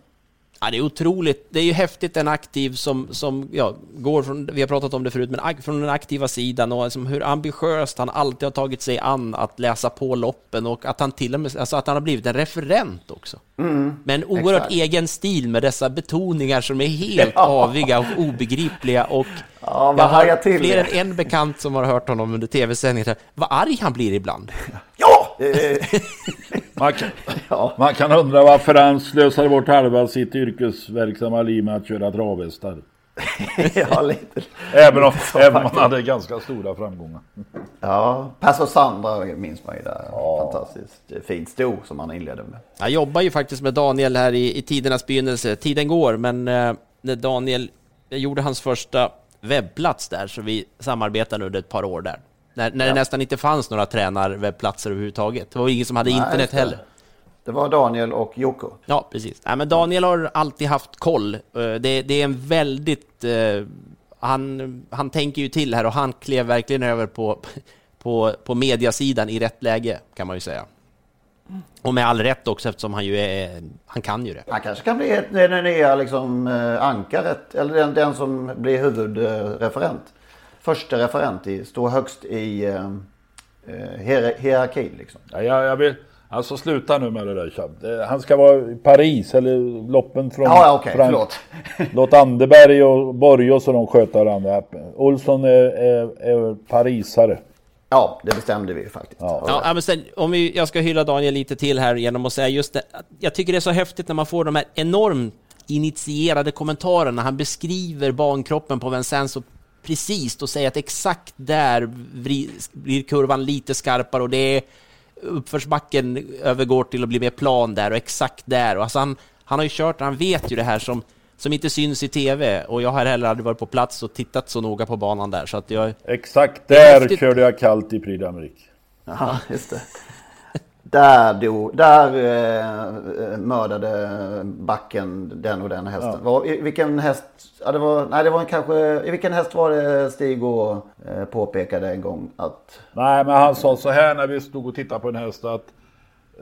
Ja, det är otroligt. Det är ju häftigt en aktiv som, som ja, går från, vi har pratat om det förut, men från den aktiva sidan och liksom hur ambitiöst han alltid har tagit sig an att läsa på loppen och att han till och med, alltså att han har blivit en referent också. Mm, med en oerhört exakt. egen stil med dessa betoningar som är helt ja. aviga och obegripliga och ja, jag har fler än en bekant som har hört honom under tv-sändningen. Vad arg han blir ibland. Ja! Man kan, ja. man kan undra varför han slösade bort halva sitt yrkesverksamma liv med att köra travhästar. ja, lite. Även om, även om han hade ganska stora framgångar. Ja, Passo Sandra minns man ju där. Ja. Fantastiskt fint sto som han inledde med. Jag jobbar ju faktiskt med Daniel här i, i tidernas begynnelse. Tiden går, men eh, när Daniel gjorde hans första webbplats där så vi samarbetade under ett par år där. När, när ja. det nästan inte fanns några tränarwebbplatser överhuvudtaget. Det var ingen som hade Nej, internet heller. Det var Daniel och Jocko. Ja, precis. Nej, men Daniel har alltid haft koll. Eh, det, det är en väldigt... Uh, han, han tänker ju till här och han klev verkligen över på, på, på mediasidan i rätt läge, kan man ju säga. Och med all rätt också eftersom han ju är, han kan ju det. Han kanske kan bli den nya liksom, eh, ankaret, eller den, den som blir huvudreferent första referent i, står högst i eh, eh hier hierarkin liksom. Ja, jag, jag vill, alltså sluta nu med det där Chab. Han ska vara i Paris eller loppen från Ja, okej, okay, förlåt. Låt Anderberg och Borgås och de sköta varandra. Olsson är, är, är parisare. Ja, det bestämde vi faktiskt. Ja. ja men sen, om vi, jag ska hylla Daniel lite till här genom att säga just det. Jag tycker det är så häftigt när man får de här enormt initierade kommentarerna. Han beskriver bankroppen på Vincenzo precis och säga att exakt där blir kurvan lite skarpare och det är uppförsbacken övergår till att bli mer plan där och exakt där. Och alltså han, han har ju kört, han vet ju det här som, som inte syns i tv och jag har heller aldrig varit på plats och tittat så noga på banan där så att jag... Exakt där körde jag kallt i Prix d'Amérique. Ja, just det. Där, dog, där eh, mördade backen den och den hästen. Ja. Var, i, vilken häst? Ja, det var, nej, det var en kanske, I vilken häst var det Stig och eh, påpekade en gång att... Nej, men han sa så här när vi stod och tittade på en häst att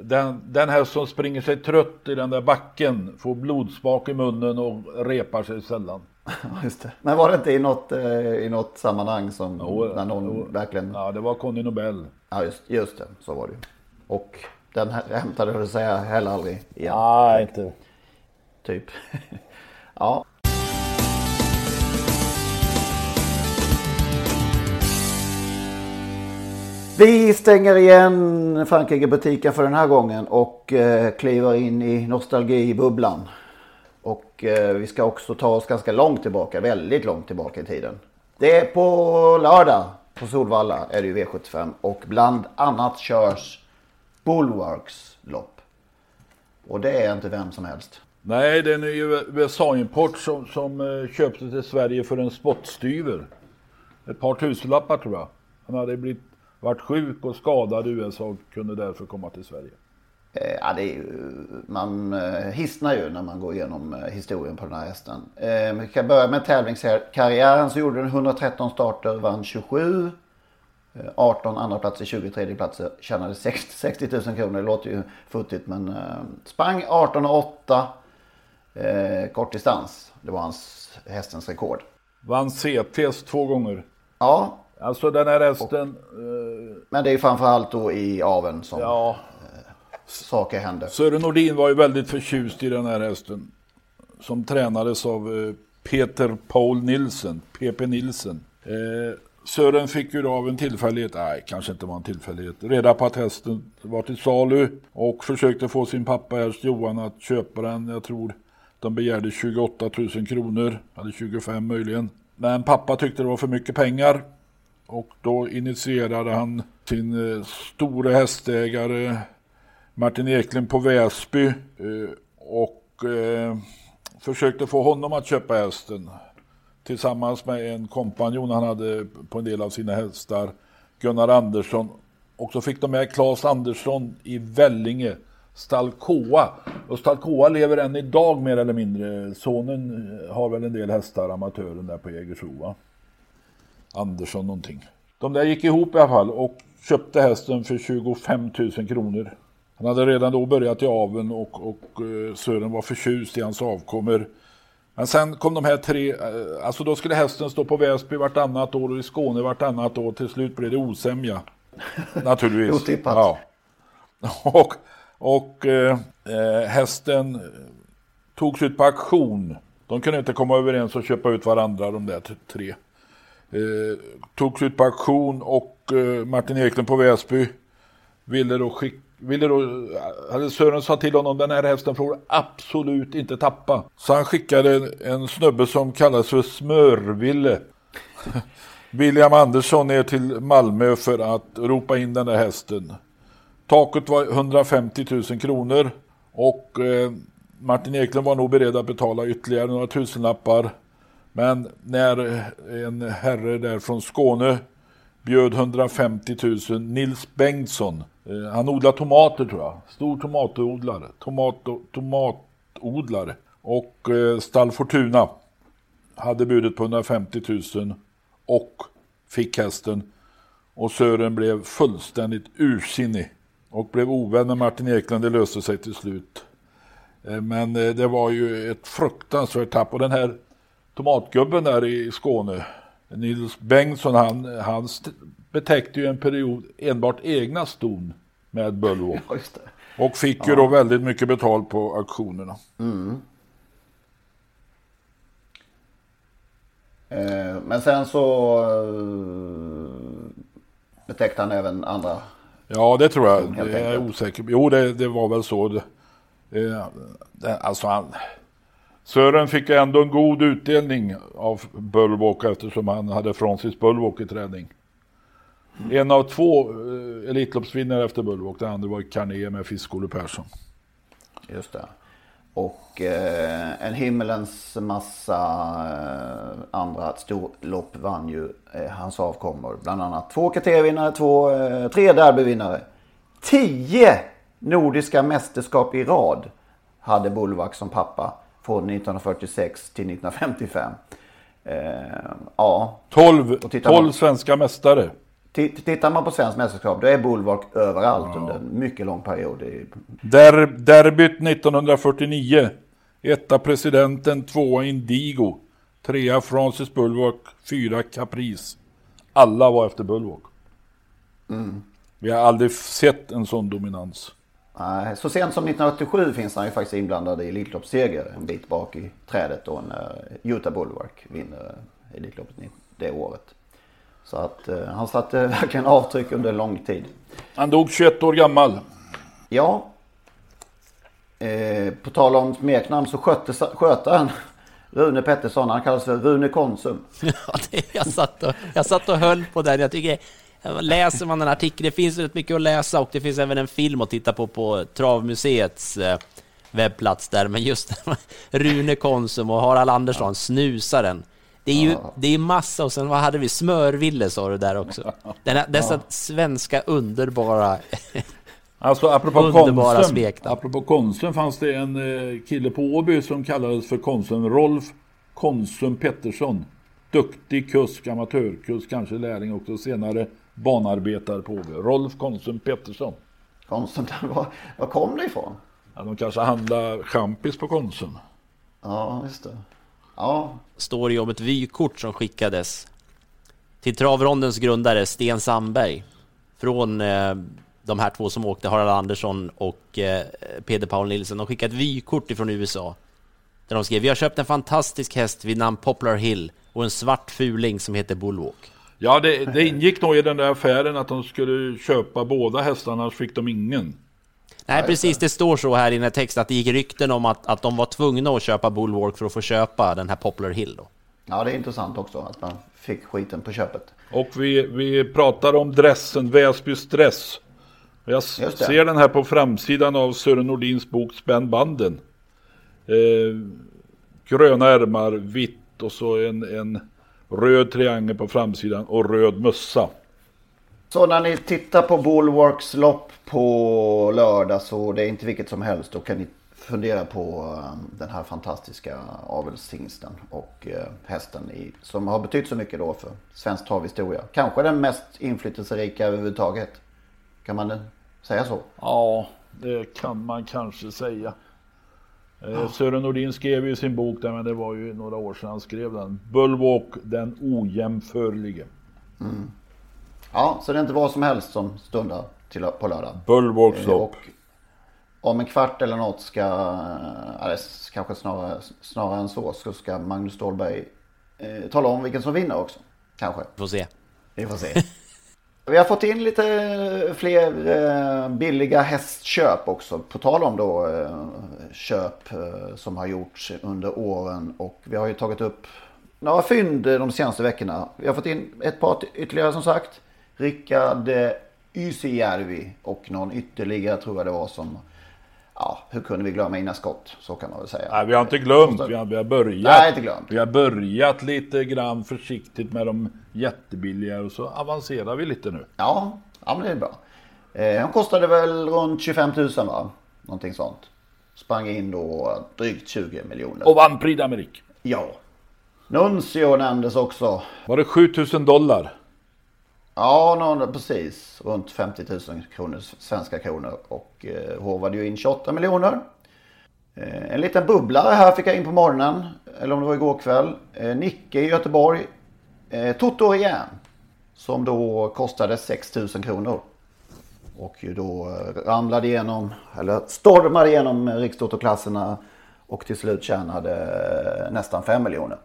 den, den häst som springer sig trött i den där backen får blodsmak i munnen och repar sig sällan. Just det. Men var det inte i något, eh, i något sammanhang som jo, när någon jo, verkligen... Ja, det var Conny Nobel. Ja, just, just det. Så var det och den hämtade du säga heller aldrig. Nej, inte. Typ. ja. Vi stänger igen Frankrike-butiken för den här gången och eh, kliver in i nostalgibubblan. Och eh, vi ska också ta oss ganska långt tillbaka, väldigt långt tillbaka i tiden. Det är på lördag på Solvalla är det ju V75 och bland annat körs Bulwarks lopp. Och det är inte vem som helst. Nej, det är en USA-import som, som eh, köpte till Sverige för en spottstyver. Ett par tusenlappar tror jag. Han hade blivit, varit sjuk och skadad i USA och kunde därför komma till Sverige. Eh, ja, det är man eh, hissnar ju när man går igenom historien på den här hästen. Vi kan börja med tävlingskarriären så gjorde den 113 starter, vann 27. 18 andra platser, 20 tredje platser, tjänade 60, 60 000 kronor. Det låter ju futtigt men eh, sprang 18 och 8. Eh, kort distans. Det var hans hästens rekord. Vann CTS två gånger. Ja. Alltså den här hästen. Och, eh, men det är framförallt då i aven som ja. eh, saker händer. Sören Nordin var ju väldigt förtjust i den här hästen. Som tränades av eh, Peter Paul Nilsen, PP Nilsen. Eh, Sören fick ju av en tillfällighet, nej kanske inte var en tillfällighet, reda på att hästen var till salu och försökte få sin pappa häst Johan att köpa den. Jag tror de begärde 28 000 kronor, eller 25 möjligen. Men pappa tyckte det var för mycket pengar och då initierade han sin eh, store hästägare Martin Eklund på Väsby eh, och eh, försökte få honom att köpa hästen tillsammans med en kompanjon han hade på en del av sina hästar, Gunnar Andersson. Och så fick de med Claes Andersson i Vällinge, Stalkoa. Och Stalkoa lever än idag mer eller mindre. Sonen eh, har väl en del hästar, amatören där på Jägersro. Andersson någonting. De där gick ihop i alla fall och köpte hästen för 25 000 kronor. Han hade redan då börjat i aven och, och eh, Sören var förtjust i hans avkommor. Men sen kom de här tre, eh, alltså då skulle hästen stå på Väsby vartannat år och i Skåne vartannat år. Till slut blev det osämja. Naturligtvis. Otippat. Ja. Och, och eh, eh, hästen togs ut på auktion. De kunde inte komma överens och köpa ut varandra de där tre. Eh, togs ut på auktion och eh, Martin Eklund på Väsby ville då skicka ville då, hade Sören sa till honom den här hästen får du absolut inte tappa. Så han skickade en snubbe som kallas för Smörville. William Andersson ner till Malmö för att ropa in den där hästen. Taket var 150 000 kronor och eh, Martin Eklund var nog beredd att betala ytterligare några tusenlappar. Men när en herre där från Skåne bjöd 150 000, Nils Bengtsson, Eh, han odlar tomater tror jag. Stor tomatodlare. Tomat, tomatodlare. Och eh, Stall Fortuna hade budet på 150 000 och fick hästen. Och Sören blev fullständigt ursinnig och blev ovän med Martin Eklund. Det löste sig till slut. Eh, men eh, det var ju ett fruktansvärt tapp. Och den här tomatgubben där i Skåne, Nils Bengtsson, han, han betäckte ju en period enbart egna ston med Bullwalk. Ja, och fick ju ja. då väldigt mycket betalt på auktionerna. Mm. Eh, men sen så eh, betäckte han även andra. Ja det tror jag. Det är jag osäker Jo det, det var väl så. Det, det, alltså han, Sören fick ändå en god utdelning av Bullwalk eftersom han hade Francis Bullwalk i träning. En av två eh, Elitloppsvinnare efter Bullwalk. Den andra var Carné med Fisk-Olle Persson. Just det. Och eh, en himmelens massa eh, andra storlopp vann ju eh, hans avkommor. Bland annat två KT-vinnare, två, eh, tre derbyvinnare. Tio nordiska mästerskap i rad hade Bullwak som pappa. Från 1946 till 1955. Eh, ja. 12, 12 svenska mästare. Tittar man på svensk mästerskap då är Bulwark överallt ja. under en mycket lång period. Der, derbyt 1949. Etta presidenten, tvåa Indigo. Trea Francis Bulwark, fyra Caprice. Alla var efter Bulwark. Mm. Vi har aldrig sett en sån dominans. Nej, så sent som 1987 finns han ju faktiskt inblandad i Elitloppsseger en bit bak i trädet då när Utah Bulwark vinner Elitloppet det året. Så att eh, han satte verkligen avtryck under lång tid. Han dog 21 år gammal. Ja. Eh, på tal om smeknamn så skötte, skötaren Rune Pettersson, han kallas för Rune Konsum. Ja, det, jag, satt och, jag satt och höll på den. Jag tycker, läser man en artikel, det finns rätt mycket att läsa och det finns även en film att titta på på Travmuseets eh, webbplats där. Men just Rune Konsum och Harald Andersson, snusaren. Det är ju det är massa och sen vad hade vi? Smörville sa du där också. Den här, dessa ja. svenska underbara Alltså apropå Underbara Konsum, apropå Konsum fanns det en eh, kille på Åby som kallades för Konsum, Rolf Konsum Pettersson. Duktig kusk, amatörkusk, kanske lärling också, senare banarbetare på Åby. Rolf Konsum Pettersson. Konsum, var, var kom det ifrån? Ja, de kanske handlade champis på Konsum. Ja, just det. Ja. Står ju om ett vykort som skickades till travrondens grundare Sten Sandberg från eh, de här två som åkte, Harald Andersson och eh, Peder Paul Nilsson, de skickade ett vykort ifrån USA. Där de skrev, vi har köpt en fantastisk häst vid namn Poplar Hill och en svart fuling som heter Bullwalk. Ja, det, det ingick nog i den där affären att de skulle köpa båda hästarna, annars fick de ingen. Nej, precis. Det står så här i den här texten att det gick rykten om att, att de var tvungna att köpa Bullwalk för att få köpa den här Poplar Hill. Då. Ja, det är intressant också att man fick skiten på köpet. Och vi, vi pratar om dressen, Väsbys dress. Jag ser den här på framsidan av Sören Nordins bok Spänn banden. Eh, gröna ärmar, vitt och så en, en röd triangel på framsidan och röd mössa. Så när ni tittar på Bulwarks lopp på lördag så det är inte vilket som helst. Då kan ni fundera på um, den här fantastiska avelshingsten och uh, hästen i, som har betytt så mycket då för svensk travhistoria. Kanske den mest inflytelserika överhuvudtaget. Kan man säga så? Ja, det kan man kanske säga. Eh, ja. Sören Nordin skrev ju sin bok där, men det var ju några år sedan han skrev den. Bulwark den ojämförlige. Mm. Ja, så det är inte vad som helst som stundar till, på lördag. Bulwarks eh, lopp. Om en kvart eller något ska, eller kanske snarare, snarare än så, så ska Magnus Ståhlberg eh, tala om vilken som vinner också. Kanske. Vi får se. Vi får se. Vi har fått in lite fler eh, billiga hästköp också. På tal om då eh, köp eh, som har gjorts under åren. Och vi har ju tagit upp några fynd de senaste veckorna. Vi har fått in ett par ytterligare som sagt. Rickard Ysijärvi och någon ytterligare tror jag det var som ja, hur kunde vi glömma Ina Skott? Så kan man väl säga. Nej, vi har inte glömt. Vi har, vi har börjat. Nej, inte glömt. Vi har börjat lite grann försiktigt med de jättebilliga och så avancerar vi lite nu. Ja, ja men det är bra. Eh, hon kostade väl runt 25 000 va? Någonting sånt. Sprang in då drygt 20 miljoner. Och vann Prix d'Amérique. Ja. Nuncio nämndes också. Var det 7000 dollar? Ja, någon, precis. Runt 50 000 kronor, svenska kronor. Och eh, håvade ju in 28 miljoner. Eh, en liten bubblare här fick jag in på morgonen. Eller om det var igår kväll. Eh, Nicke i Göteborg. Eh, Toto igen. Som då kostade 6 000 kronor. Och ju då eh, ramlade igenom, eller stormade igenom eh, rikstotoklasserna. Och till slut tjänade eh, nästan 5 miljoner.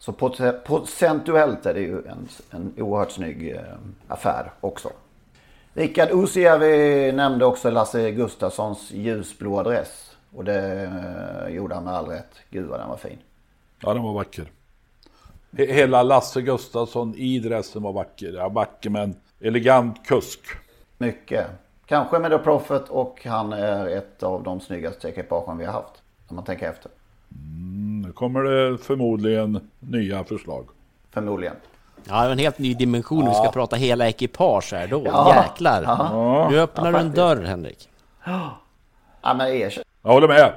Så procentuellt är det ju en, en oerhört snygg eh, affär också. Rickard Usiavi nämnde också Lasse Gustafssons ljusblå dress. Och det eh, gjorde han med all rätt. Gud vad den var fin. Ja, den var vacker. Hela Lasse Gustafsson i dressen var vacker. Ja, vacker men elegant kusk. Mycket. Kanske med The Prophet och han är ett av de snyggaste ekipagen vi har haft. Om man tänker efter. Mm, nu kommer det förmodligen nya förslag. Förmodligen. Ja, det är en helt ny dimension. Ja. Vi ska prata hela ekipage här då. Ja. Jäklar. Ja. Nu öppnar ja, du en dörr, Henrik. Ja, men erkänn. Jag håller med.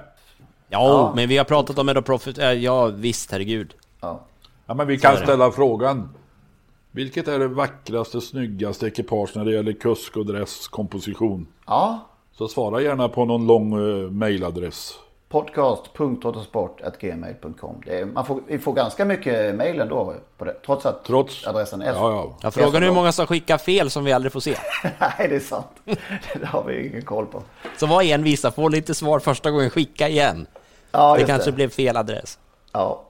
Ja, ja, men vi har pratat om Edo Profit. Ja, visst, herregud. Ja. ja, men vi kan ställa frågan. Vilket är det vackraste, snyggaste ekipage när det gäller kusk och dresskomposition? Ja. Så svara gärna på någon lång uh, mailadress podcast.autosport.gmail.com. Man får, vi får ganska mycket mejl ändå på det, trots att trots, adressen är ja, ja. Jag frågar hur många som skickar fel som vi aldrig får se. Nej, det är sant. det har vi ingen koll på. Så var envisa, få lite svar första gången, skicka igen. Ja, det kanske det. blev fel adress. Ja.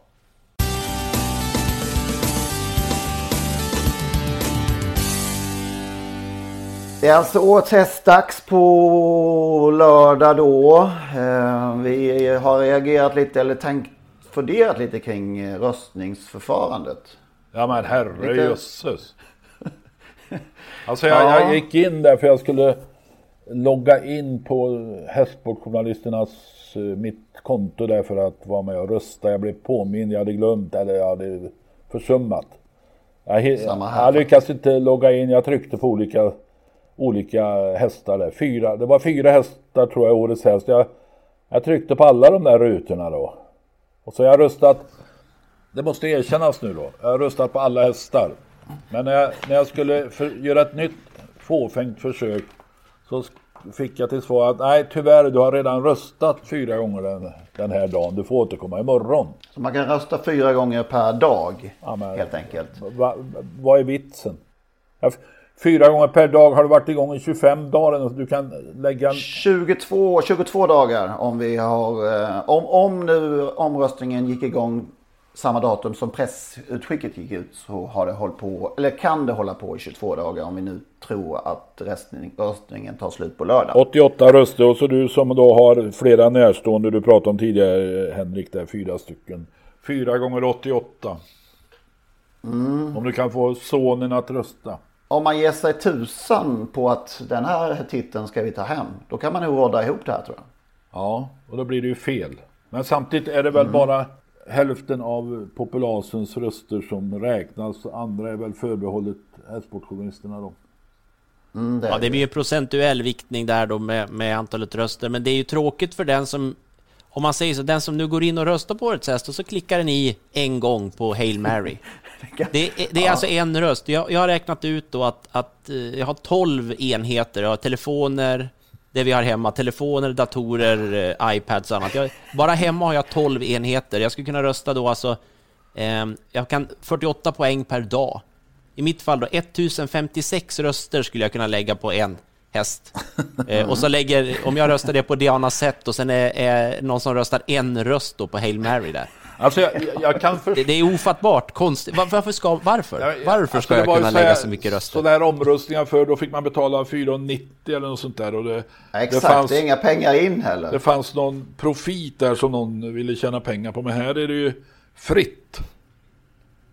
Det är alltså årets hästdags på lördag då. Eh, Vi har reagerat lite eller tänkt, funderat lite kring eh, röstningsförfarandet. Ja men herre Lite- jösses. Alltså jag, Ja. jag gick in där för jag skulle logga in på Hästsportjournalisternas, eh, mitt konto där för att vara med och rösta. Jag blev påmind, jag hade glömt eller jag hade försummat. Jag, jag lyckades inte logga in, jag tryckte på olika, olika hästar där. Fyra, det var fyra hästar tror jag, årets häst. Jag, jag tryckte på alla de där rutorna då. Och så har jag röstat, det måste erkännas nu då, jag har röstat på alla hästar. Men när jag, när jag skulle för, göra ett nytt fåfängt försök så fick jag till svar att nej tyvärr du har redan röstat fyra gånger den, den här dagen, du får återkomma imorgon. Så man kan rösta fyra gånger per dag Ja, men- helt enkelt. Va, vad är vitsen? Ja, f- Fyra gånger per dag har du varit igång i 25 dagar. något. Du kan lägga en... 22, 22 dagar om vi har, eh, om, om nu omröstningen gick igång samma datum som pressutskicket gick ut så har det hållit på, eller kan det hålla på i 22 dagar om vi nu tror att röstning, röstningen tar slut på lördag. 88 röster och så du som då har flera närstående du pratade om tidigare Henrik där, fyra stycken. Fyra gånger 88. Mm. Om du kan få sonen att rösta. Om man ger sig tusan på att den här titeln ska vi ta hem, då kan man nog råda ihop det här tror jag. Ja, och då blir det ju fel. Men samtidigt är det väl bara hälften av populasens röster som räknas. Andra är väl förbehållet hästsportjournalisterna då. Mm, det Ja, är det blir ju procentuell viktning där då med, med antalet röster, men det är ju tråkigt för den som, om man säger så, den som nu går in och röstar på årets häst och så klickar den i en gång på Hail Mary. Det är, det är alltså en röst. Jag, jag har räknat ut då att, att eh, jag har 12 enheter. Jag har telefoner, det vi har hemma, telefoner, datorer, eh, iPads och annat. Jag, bara hemma har jag 12 enheter. Jag skulle kunna rösta då alltså, eh, jag kan 48 poäng per dag. I mitt fall då 1056 röster skulle jag kunna lägga på en häst. Eh, och så lägger, om jag röstar det på Diana Zett och sen är, är någon som röstar en röst då på Hail Mary där. Alltså jag, jag- jag kan förstå. Det, det är ofattbart konstigt. Var, varför ska, varför? Ja, ja, varför alltså, ska det jag kunna så här- lägga så mycket röster? Sådana här omröstningar för då fick man betala 4,90 eller något sånt där. Och det, Ja, det, exakt, fanns, det är inga pengar in heller. det fanns någon profit där som någon ville tjäna pengar på. Men här är det ju fritt.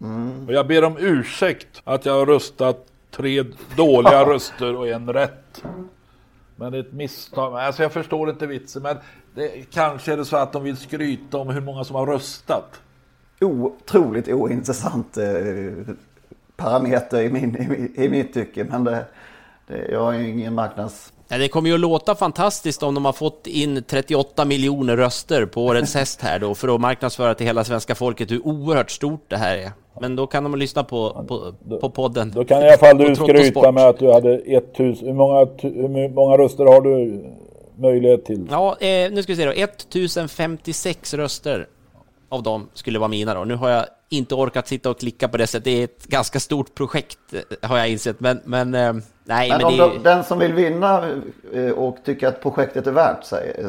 Mm. Och jag ber om ursäkt att jag har röstat tre dåliga röster och en rätt. Men det är ett misstag. Alltså jag förstår inte vitsen. Men det, kanske är det så att de vill skryta om hur många som har röstat. Otroligt ointressant eh, parameter i, min, i, min- i mitt tycke. Men det, det, jag ju ingen marknads... Ja, det kommer ju att låta fantastiskt om de har fått in 38 miljoner röster på årets häst här då för att marknadsföra till hela svenska folket hur oerhört stort det här är. Men då kan de lyssna på, på, på podden. Då kan i alla fall du skryta med att du hade 1000. Hur många, hur många röster har du möjlighet till? Ja, eh, nu ska vi se då. 1056 röster av dem skulle vara mina då. Nu har jag inte orkat sitta och klicka på det sättet. Det är ett ganska stort projekt eh, har jag insett. Men, men eh, nej, Men, men, om det de, den som vill vinna eh, och tycker att projektet är värt sig. eh,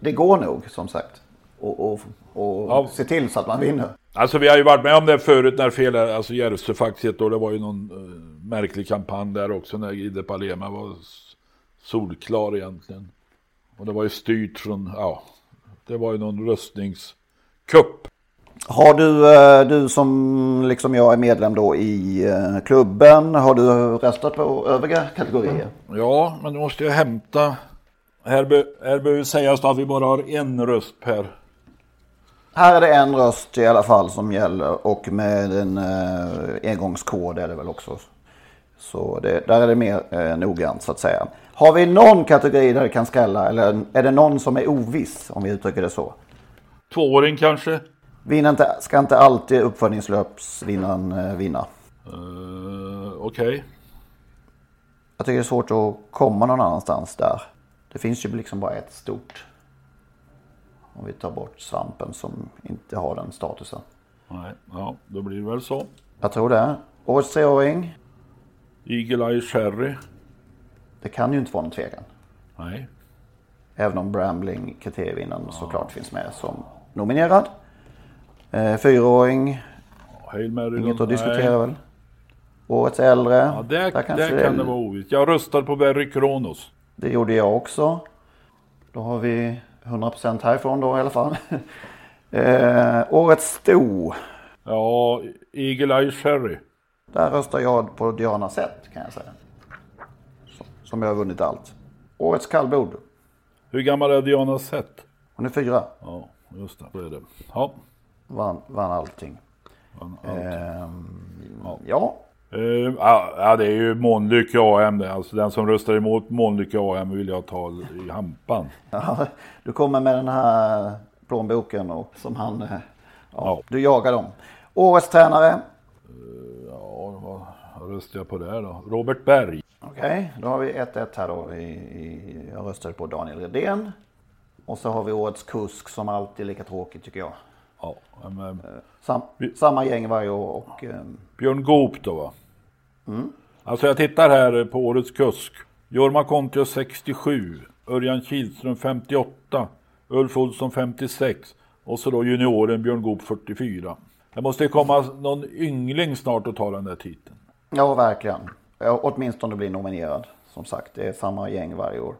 Det går nog som sagt. Och, och, och Ja. se till så att man vinner. Alltså vi har ju varit med om det förut när fel, alltså Järvsöfaxiet då, det var ju någon eh, märklig kampanj där också när Gide Palema var solklar egentligen. Och det var ju styrt från, ja, det var ju någon röstningskupp. Har du, eh, du som liksom jag är medlem då i eh, klubben. Har du röstat på övriga kategorier? Ja, men då måste jag hämta. Här, be, här behöver sägas att vi bara har en röst per. Här är det en röst i alla fall som gäller och med en eh, engångskod är det väl också. Så det, där är det mer eh, noggrant så att säga. Har vi någon kategori där det kan skrälla eller är det någon som är oviss om vi uttrycker det så? Tvååring kanske? Vinner inte, ska inte alltid uppföljningslöpsvinnaren eh, vinna? Uh, Okej. Jag tycker det är svårt att komma någon annanstans där. Det finns ju liksom bara ett stort. Om vi tar bort svampen som inte har den statusen. Nej, ja, då blir det väl så. Jag tror det. Årets treåring. Eagle Eye Cherry. Det kan ju inte vara någon tvekan. Nej. Även om Brambling kriterievinnaren såklart finns med som nominerad. Eh, fyraåring. Hail Mary. Inget att nej. diskutera väl? Årets äldre. Ja, det, Där det kanske kan det vara ovisst. Jag röstar på Verry Kronos. Det gjorde jag också. Då har vi 100% härifrån då i alla fall. eh, årets sto. Ja, Eagle Eye Cherry. Där röstar jag på Diana Zett kan jag säga. Som- Som jag har vunnit allt. Årets kallblod. Hur gammal är Diana Sett? Hon är fyra. Ja, just det. Så är det. Ja. Vann, vann allting. Vann allt. Ehm, ja. Ja, ja, det är ju Månlycke AM det. Alltså den som röstar emot Månlycke AM vill jag ta i hampan. Ja, Du kommer med den här plånboken och som han... eh, Ja, Ja. Du jagar dem. Årets tränare. Ja, vad röstar jag på där då? Robert Berg. Okej, då har vi 1-1 här då. I, i, jag röstade på Daniel Redén. Och så har vi årets kusk som alltid är lika tråkigt tycker jag. Ja, men, Sam, samma gäng varje år och... ehm, Björn Goop då va? Mm. Alltså jag tittar här på årets kusk. Jorma Kontio 67, Örjan Kihlström 58, Ulf Olsson 56 och så då junioren Björn Goop 44. Det måste ju komma någon yngling snart och ta den där titeln. Ja, verkligen. Ja, åtminstone bli nominerad. Som sagt, det är samma gäng varje år.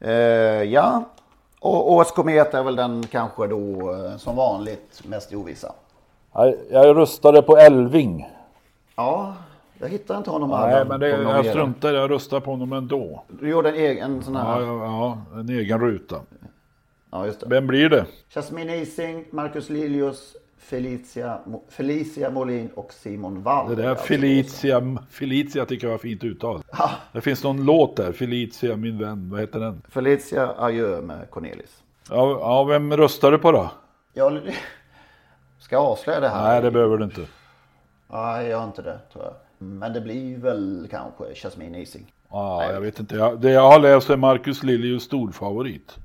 Eh, ja, och årets komet är väl den kanske då eh, som vanligt mest ovissa. Jag, jag röstade på Elving. Ja, jag hittar inte honom Nej, här. men det, jag struntar jag röstar på honom ändå. Du gjorde en egen sån här. ja, ja, en egen ruta. Ja, just det. Vem blir det? Jasmine Ising, Marcus Lilius, Felicia, Felicia Molin och Simon Wall. Det där Felicia, Felicia tycker jag var fint uttal. Det finns någon låt där, Felicia min vän, vad heter den? Felicia Adjö med Cornelis. Ja, ja vem röstar du på då? Jag ska jag avslöja det här? Nej, det behöver du inte. Nej, jag gör inte det tror jag. Men det blir väl kanske Jasmine Ising. Ja, jag vet inte. Jag, det jag har läst är Marcus Liljus storfavorit.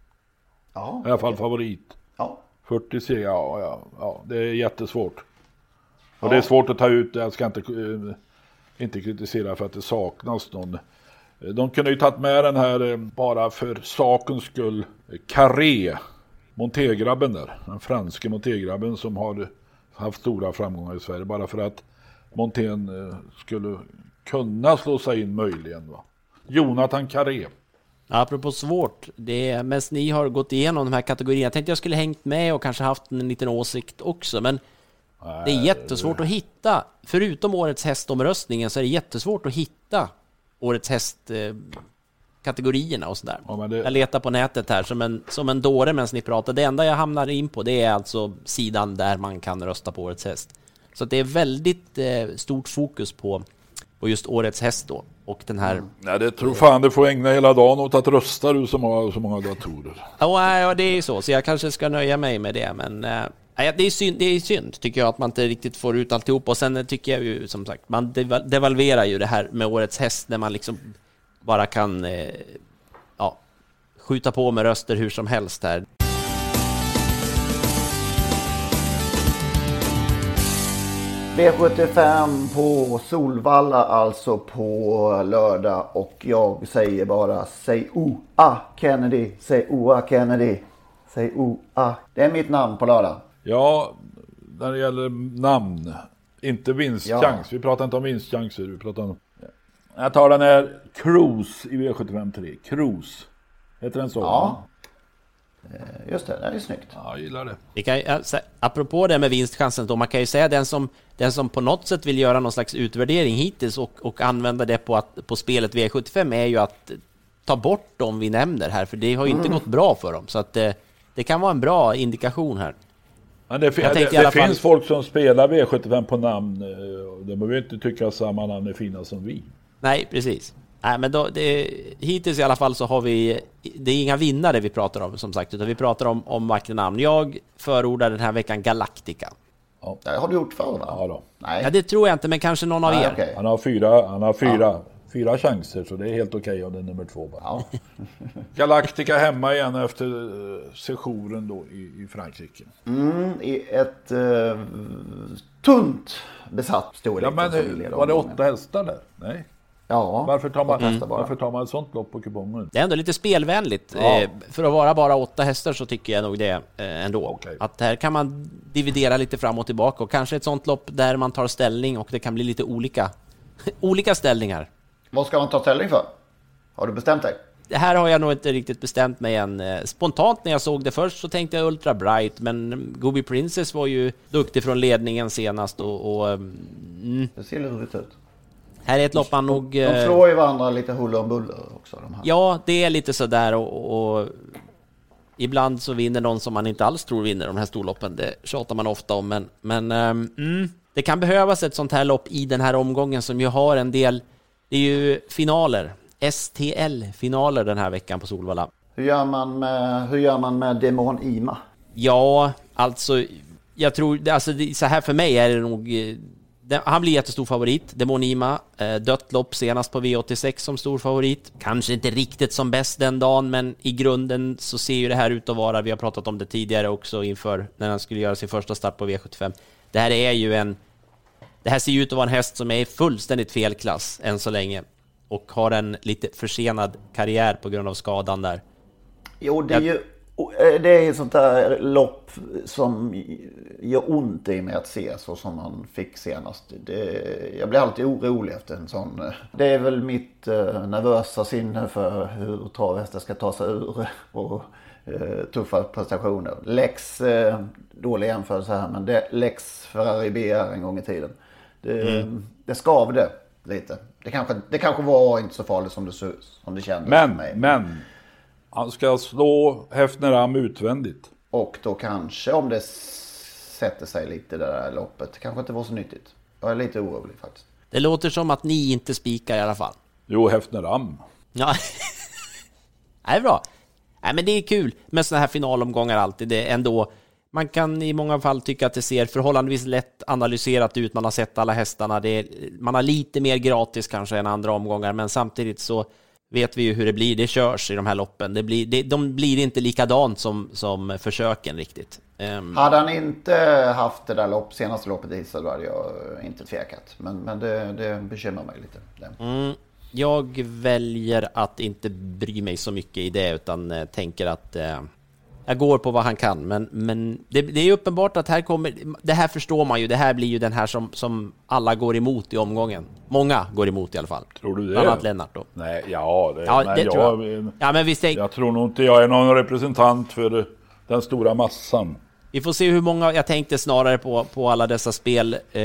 Ja, I alla fall favorit. Ja. 40 segrar, ja, ja, ja, det är jättesvårt. Och det är svårt att ta ut, jag ska inte, eh, inte kritisera för att det saknas någon. De kunde ju tagit med den här eh, bara för sakens skull. Carré, montégrabben där. Den franske montégrabben som har haft stora framgångar i Sverige. Bara för att Montén eh, skulle kunna slå sig in möjligen. Va? Jonathan Carré. Apropå svårt, det är mest ni har gått igenom de här kategorierna. Jag tänkte jag skulle hängt med och kanske haft en liten åsikt också, men det är jättesvårt att hitta. Förutom årets hästomröstningen så är det jättesvårt att hitta årets hästkategorierna och sådär. Ja, det- Jag letar på nätet här som en, som en dåre medan ni pratar. Det enda jag hamnar in på det är alltså sidan där man kan rösta på årets häst. Så det är väldigt eh, stort fokus på, på just årets häst då. Och den här Nej, det tror fan du får ägna hela dagen åt att rösta du som har så många datorer. Ja, ja, det är ju så, så jag kanske ska nöja mig med det, men eh, nej, det, är synd, det är synd, tycker jag, att man inte riktigt får ut alltihop. Och sen tycker jag ju, som sagt, man deval- devalverar ju det här med årets häst, när man liksom bara kan eh, ja, skjuta på med röster hur som helst här. V75 på Solvalla alltså på lördag och jag säger bara säg o-a Kennedy, säg o-a Kennedy, säg o-a. Det är mitt namn på lördag. Ja, när det gäller namn, inte vinstchans. Ja. Vi pratar inte om vinstchanser, vi pratar om... Jag tar den här Cruise i V75 3. Cruise. Heter den så? Ja. Eh, Just det, det är snyggt. Ja, jag gillar det. Vi kan, alltså, apropå det med vinstchansen då, man kan ju säga den som, den som på något sätt vill göra någon slags utvärdering hittills och, och använda det på, att, på spelet V75 är ju att ta bort dem vi nämner här, för det har ju inte gått bra för dem. Så att det, det kan vara en bra indikation här. Men det, det, det fall- finns folk som spelar V75 på namn. eh, De behöver inte tycka att samma namn är fina som vi. Nej, precis. Nej, men då, det, hittills i alla fall så har vi... Det är inga vinnare vi pratar om som sagt, utan vi pratar om, om vackra namn. Jag förordar den här veckan Galactica. Det har du gjort förr va? Ja, då. Nej. Ja, det tror jag inte, men kanske någon av Nej, er. okej. Han har fyra, han har fyra, fyra chanser så det är helt okej om det är nummer två bara. Ja. Galactica hemma igen efter eh, sessionen då i, i Frankrike. Mm, I ett eh, tunt besatt storlek. Ja men var det åtta hästar där? Nej. Ja, Varför tar man, bara. varför tar man ett sånt lopp på kupongen? Det är ändå lite spelvänligt. Ja. Eh, för att vara bara åtta hästar så tycker jag nog det eh, ändå. Okej. Att här kan man dividera lite fram och tillbaka och kanske ett sånt lopp där man tar ställning och det kan bli lite olika olika ställningar. Vad ska man ta ställning för? Har du bestämt dig? Det här har jag nog inte riktigt bestämt mig än. Eh, Spontant när jag såg det först så tänkte jag Ultra Bright, men Gobi Princess var ju duktig från ledningen senast och... och mm, Det ser lurigt ut. Här är ett lopp man nog... De eh, slår ju varandra lite huller om buller också. De här. Ja, det är lite sådär och, och ibland så vinner någon som man inte alls tror vinner de här storloppen. Det tjatar man ofta om, men, men ehm, mm, det kan behövas ett sånt här lopp i den här omgången som ju har en del, det är ju finaler, STL-finaler den här veckan på Solvalla. Hur, gör man med, hur gör man med Demon Ima? Ja, alltså, jag tror, alltså så här för mig är det nog, eh, han blir jättestor favorit, Demonima, eh, dött lopp senast på V86 som stor favorit. Kanske inte riktigt som bäst den dagen, men i grunden så ser ju det här ut att vara, vi har pratat om det tidigare också inför när han skulle göra sin första start på V75. Det här är ju en, det här ser ju ut att vara en häst som är i fullständigt fel klass än så länge och har en lite försenad karriär på grund av skadan där. Jo, det är ju det är ett sånt där lopp som gör ont i mig att se så som man fick senast. Det, jag blir alltid orolig efter en sån. eh, Det är väl mitt eh, nervösa sinne för hur travhästar ska ta sig ur och eh, tuffa prestationer. Lex, eh, dålig jämförelse här, men det Lex Ferrari BR en gång i tiden. Det, det skavde lite. Det kanske, det kanske var inte så farligt som det, som det kändes för Men, mig. men. Han ska slå Häfneram utvändigt. Och då kanske om det sätter sig lite det där loppet. Kanske inte var så nyttigt. Jag är lite orolig faktiskt. Det låter som att ni inte spikar i alla fall. Jo, Häfneram. Ja. Nej, bra. Nej, men det är kul med sådana här finalomgångar alltid. Det är ändå, man kan i många fall tycka att det ser förhållandevis lätt analyserat ut. Man har sett alla hästarna. Det är, man har lite mer gratis kanske än andra omgångar, men samtidigt så vet vi ju hur det blir. Det körs i de här loppen. Det blir, det, de blir inte likadant som, som försöken riktigt. Ehm, Hade han inte haft det där lopp, senaste loppet i Israel hade jag inte tvekat. Men, men det, det bekymrar mig lite. Mm, jag väljer att inte bry mig så mycket i det utan eh, tänker att eh, jag går på vad han kan. Men, men det, det är uppenbart att här kommer, det här förstår man ju, det här blir ju den här som, som alla går emot i omgången. Många går emot i alla fall. Tror du det? Bland annat Lennart då. Nej, ja, det, Ja, men det jag, tror jag. Ja, men visst, jag tror nog inte jag är någon representant för den stora massan. Vi får se hur många, jag tänkte snarare på, på alla dessa spel, eh,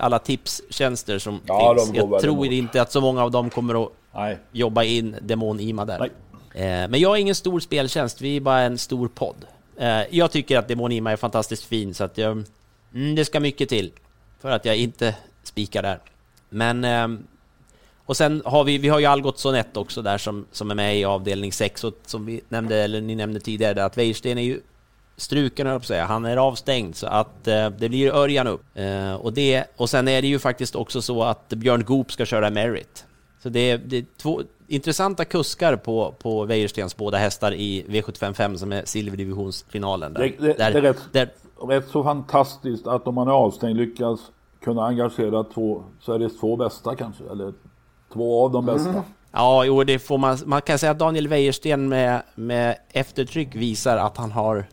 alla tipstjänster som Ja, finns. Jag tror emot. inte att så många av dem kommer att Nej. jobba in Demon-Ima där. Nej. Eh, men jag är ingen stor speltjänst, vi är bara en stor podd. Eh, jag tycker att Demonima är fantastiskt fin, så att jag, mm, det ska mycket till för att jag inte spikar där. Men... Eh, och sen har vi, vi har ju Algot Sonett också där som, som är med i avdelning 6 och som vi nämnde, eller ni nämnde tidigare, där, att Weirsten är ju struken höll jag på att säga. Han är avstängd så att eh, det blir Örjan upp. Eh, och, det, och sen är det ju faktiskt också så att Björn Goop ska köra Merit. Så det är, det är två intressanta kuskar på, på Wäjerstens båda hästar i V755 som är silverdivisionsfinalen. Där. Det, det, där, det är rätt, där, rätt så fantastiskt att om man är avstängd lyckas kunna engagera två Sveriges två bästa kanske, eller två av de bästa. Ja, jo, det får man. Man kan säga att Daniel Wäjersten med, med eftertryck visar att han har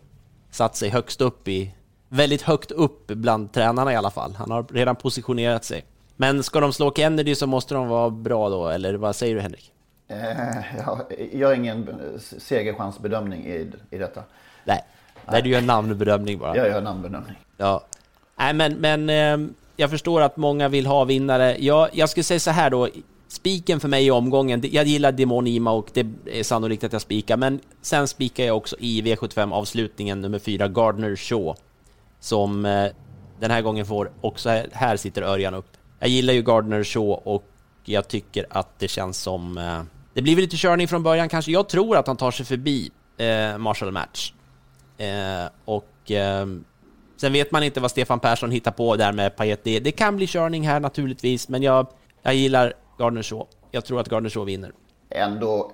satt sig högst upp i, väldigt högt upp bland tränarna i alla fall. Han har redan positionerat sig. Men ska de slå Kennedy så måste de vara bra då, eller vad säger du Henrik? Eh, jag gör ingen segerchansbedömning i, i detta. Nej, där du gör en namnbedömning bara. Jag gör en namnbedömning. Ja. Nej, men, men eh, jag förstår att många vill ha vinnare. Jag, jag skulle säga så här då. Spiken för mig i omgången, jag gillar Demon Ima och det är sannolikt att jag spikar, men sen spikar jag också i V75 avslutningen nummer fyra, Gardner Shaw, som eh, den här gången får också, här, här sitter Örjan upp. Jag gillar ju Gardner Shaw och jag tycker att det känns som, det blir väl lite körning från början kanske. Jag tror att han tar sig förbi eh, Marshall Match. Eh, och eh, sen vet man inte vad Stefan Persson hittar på där med Payet. Det, det kan bli körning här naturligtvis, men jag, jag gillar Gardner Shaw. Jag tror att Gardner Shaw vinner. Ändå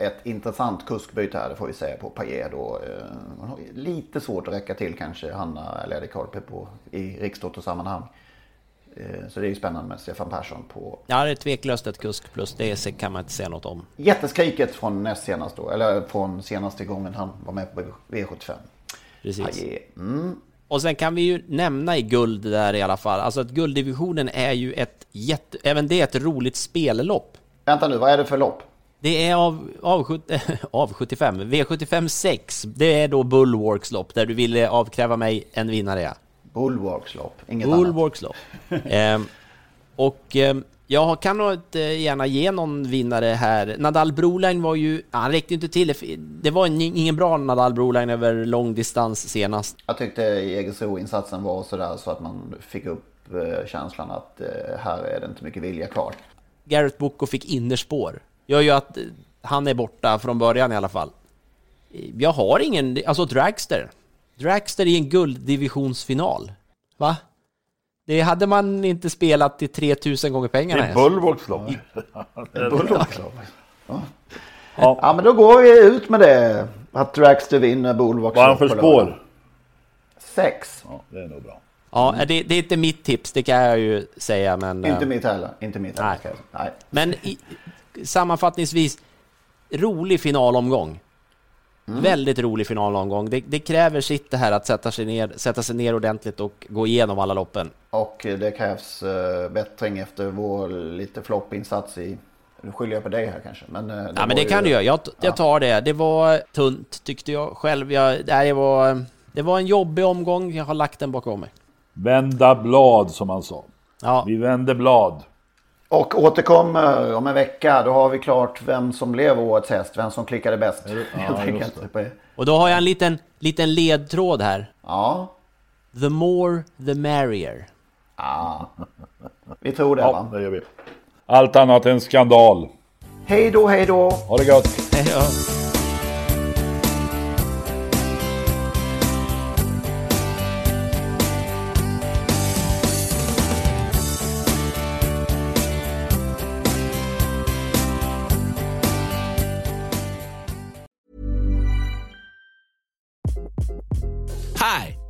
ett intressant kuskbyte här, det får vi säga på Paget då. Eh, har lite svårt att räcka till kanske Hanna eller Eddie Carpe på i riksdatorsammanhang. Eh, så det är ju spännande med Stefan Persson på Ja, det är tveklöst ett kusk plus, det kan man inte säga något om. jätteskriket från näst senast då, eller från senaste gången han var med på V75. Precis. Mm. Och sen kan vi ju nämna i guld där i alla fall, alltså att gulddivisionen är ju ett jätte, även det är ett roligt spellopp. Vänta nu, vad är det för lopp? Det är av, av, av 75, V75 6. Det är då Bullworks lopp där du ville avkräva mig en vinnare. Ja. Bulwarks lopp, inget annat. Bullworks lopp. ehm, och ehm, jag kan nog inte gärna ge någon vinnare här. Nadal Broline var ju, han räckte inte till. Det var en- ingen bra Nadal Broline över lång distans senast. Jag tyckte Jägersro-insatsen var sådär så att man fick upp eh, känslan att eh, här är det inte mycket vilja kvar. Garrett Boko fick innerspår. Gör ju att eh, han är borta från början i alla fall. Jag har ingen, alltså Dragster. Dragster i en gulddivisionsfinal. Va? Det hade man inte spelat till 3000 gånger Det pengarna är ens. Bullworks lopp. Ja. ja, men då går vi ut med det. Att Dragster vinner Bulwarks Vad han för spår? Sex. Ja, det är nog bra. Ja, det, det är inte mitt tips, det kan jag ju säga, men... Inte eh, mitt heller. Inte mitt heller. Nej. Nej. Men i, sammanfattningsvis, rolig finalomgång. Mm. Väldigt rolig finalomgång. Det, det kräver sitt det här att sätta sig, ner, sätta sig ner ordentligt och gå igenom alla loppen. Och eh, det krävs uh, bättring efter vår lite floppinsats i... Nu skyller jag på dig här kanske. Men, eh, Ja, men det ju- kan du göra. Jag, jag tar det. Det var tunt, tyckte jag själv. Jag, det, var, det var en jobbig omgång. Jag har lagt den bakom mig. Vända blad som han sa. Ja, Vi vänder blad. Och återkommer om en vecka. Då har vi klart vem som blev årets häst. Vem som klickade bäst. Enkelt. och då har jag en liten, liten ledtråd här. Ja. The more, the merrier. ja. Vi tror det Ja, va. det gör vi. Allt annat än skandal. Hej då, hej då. Ha det gött! Ja. Hi,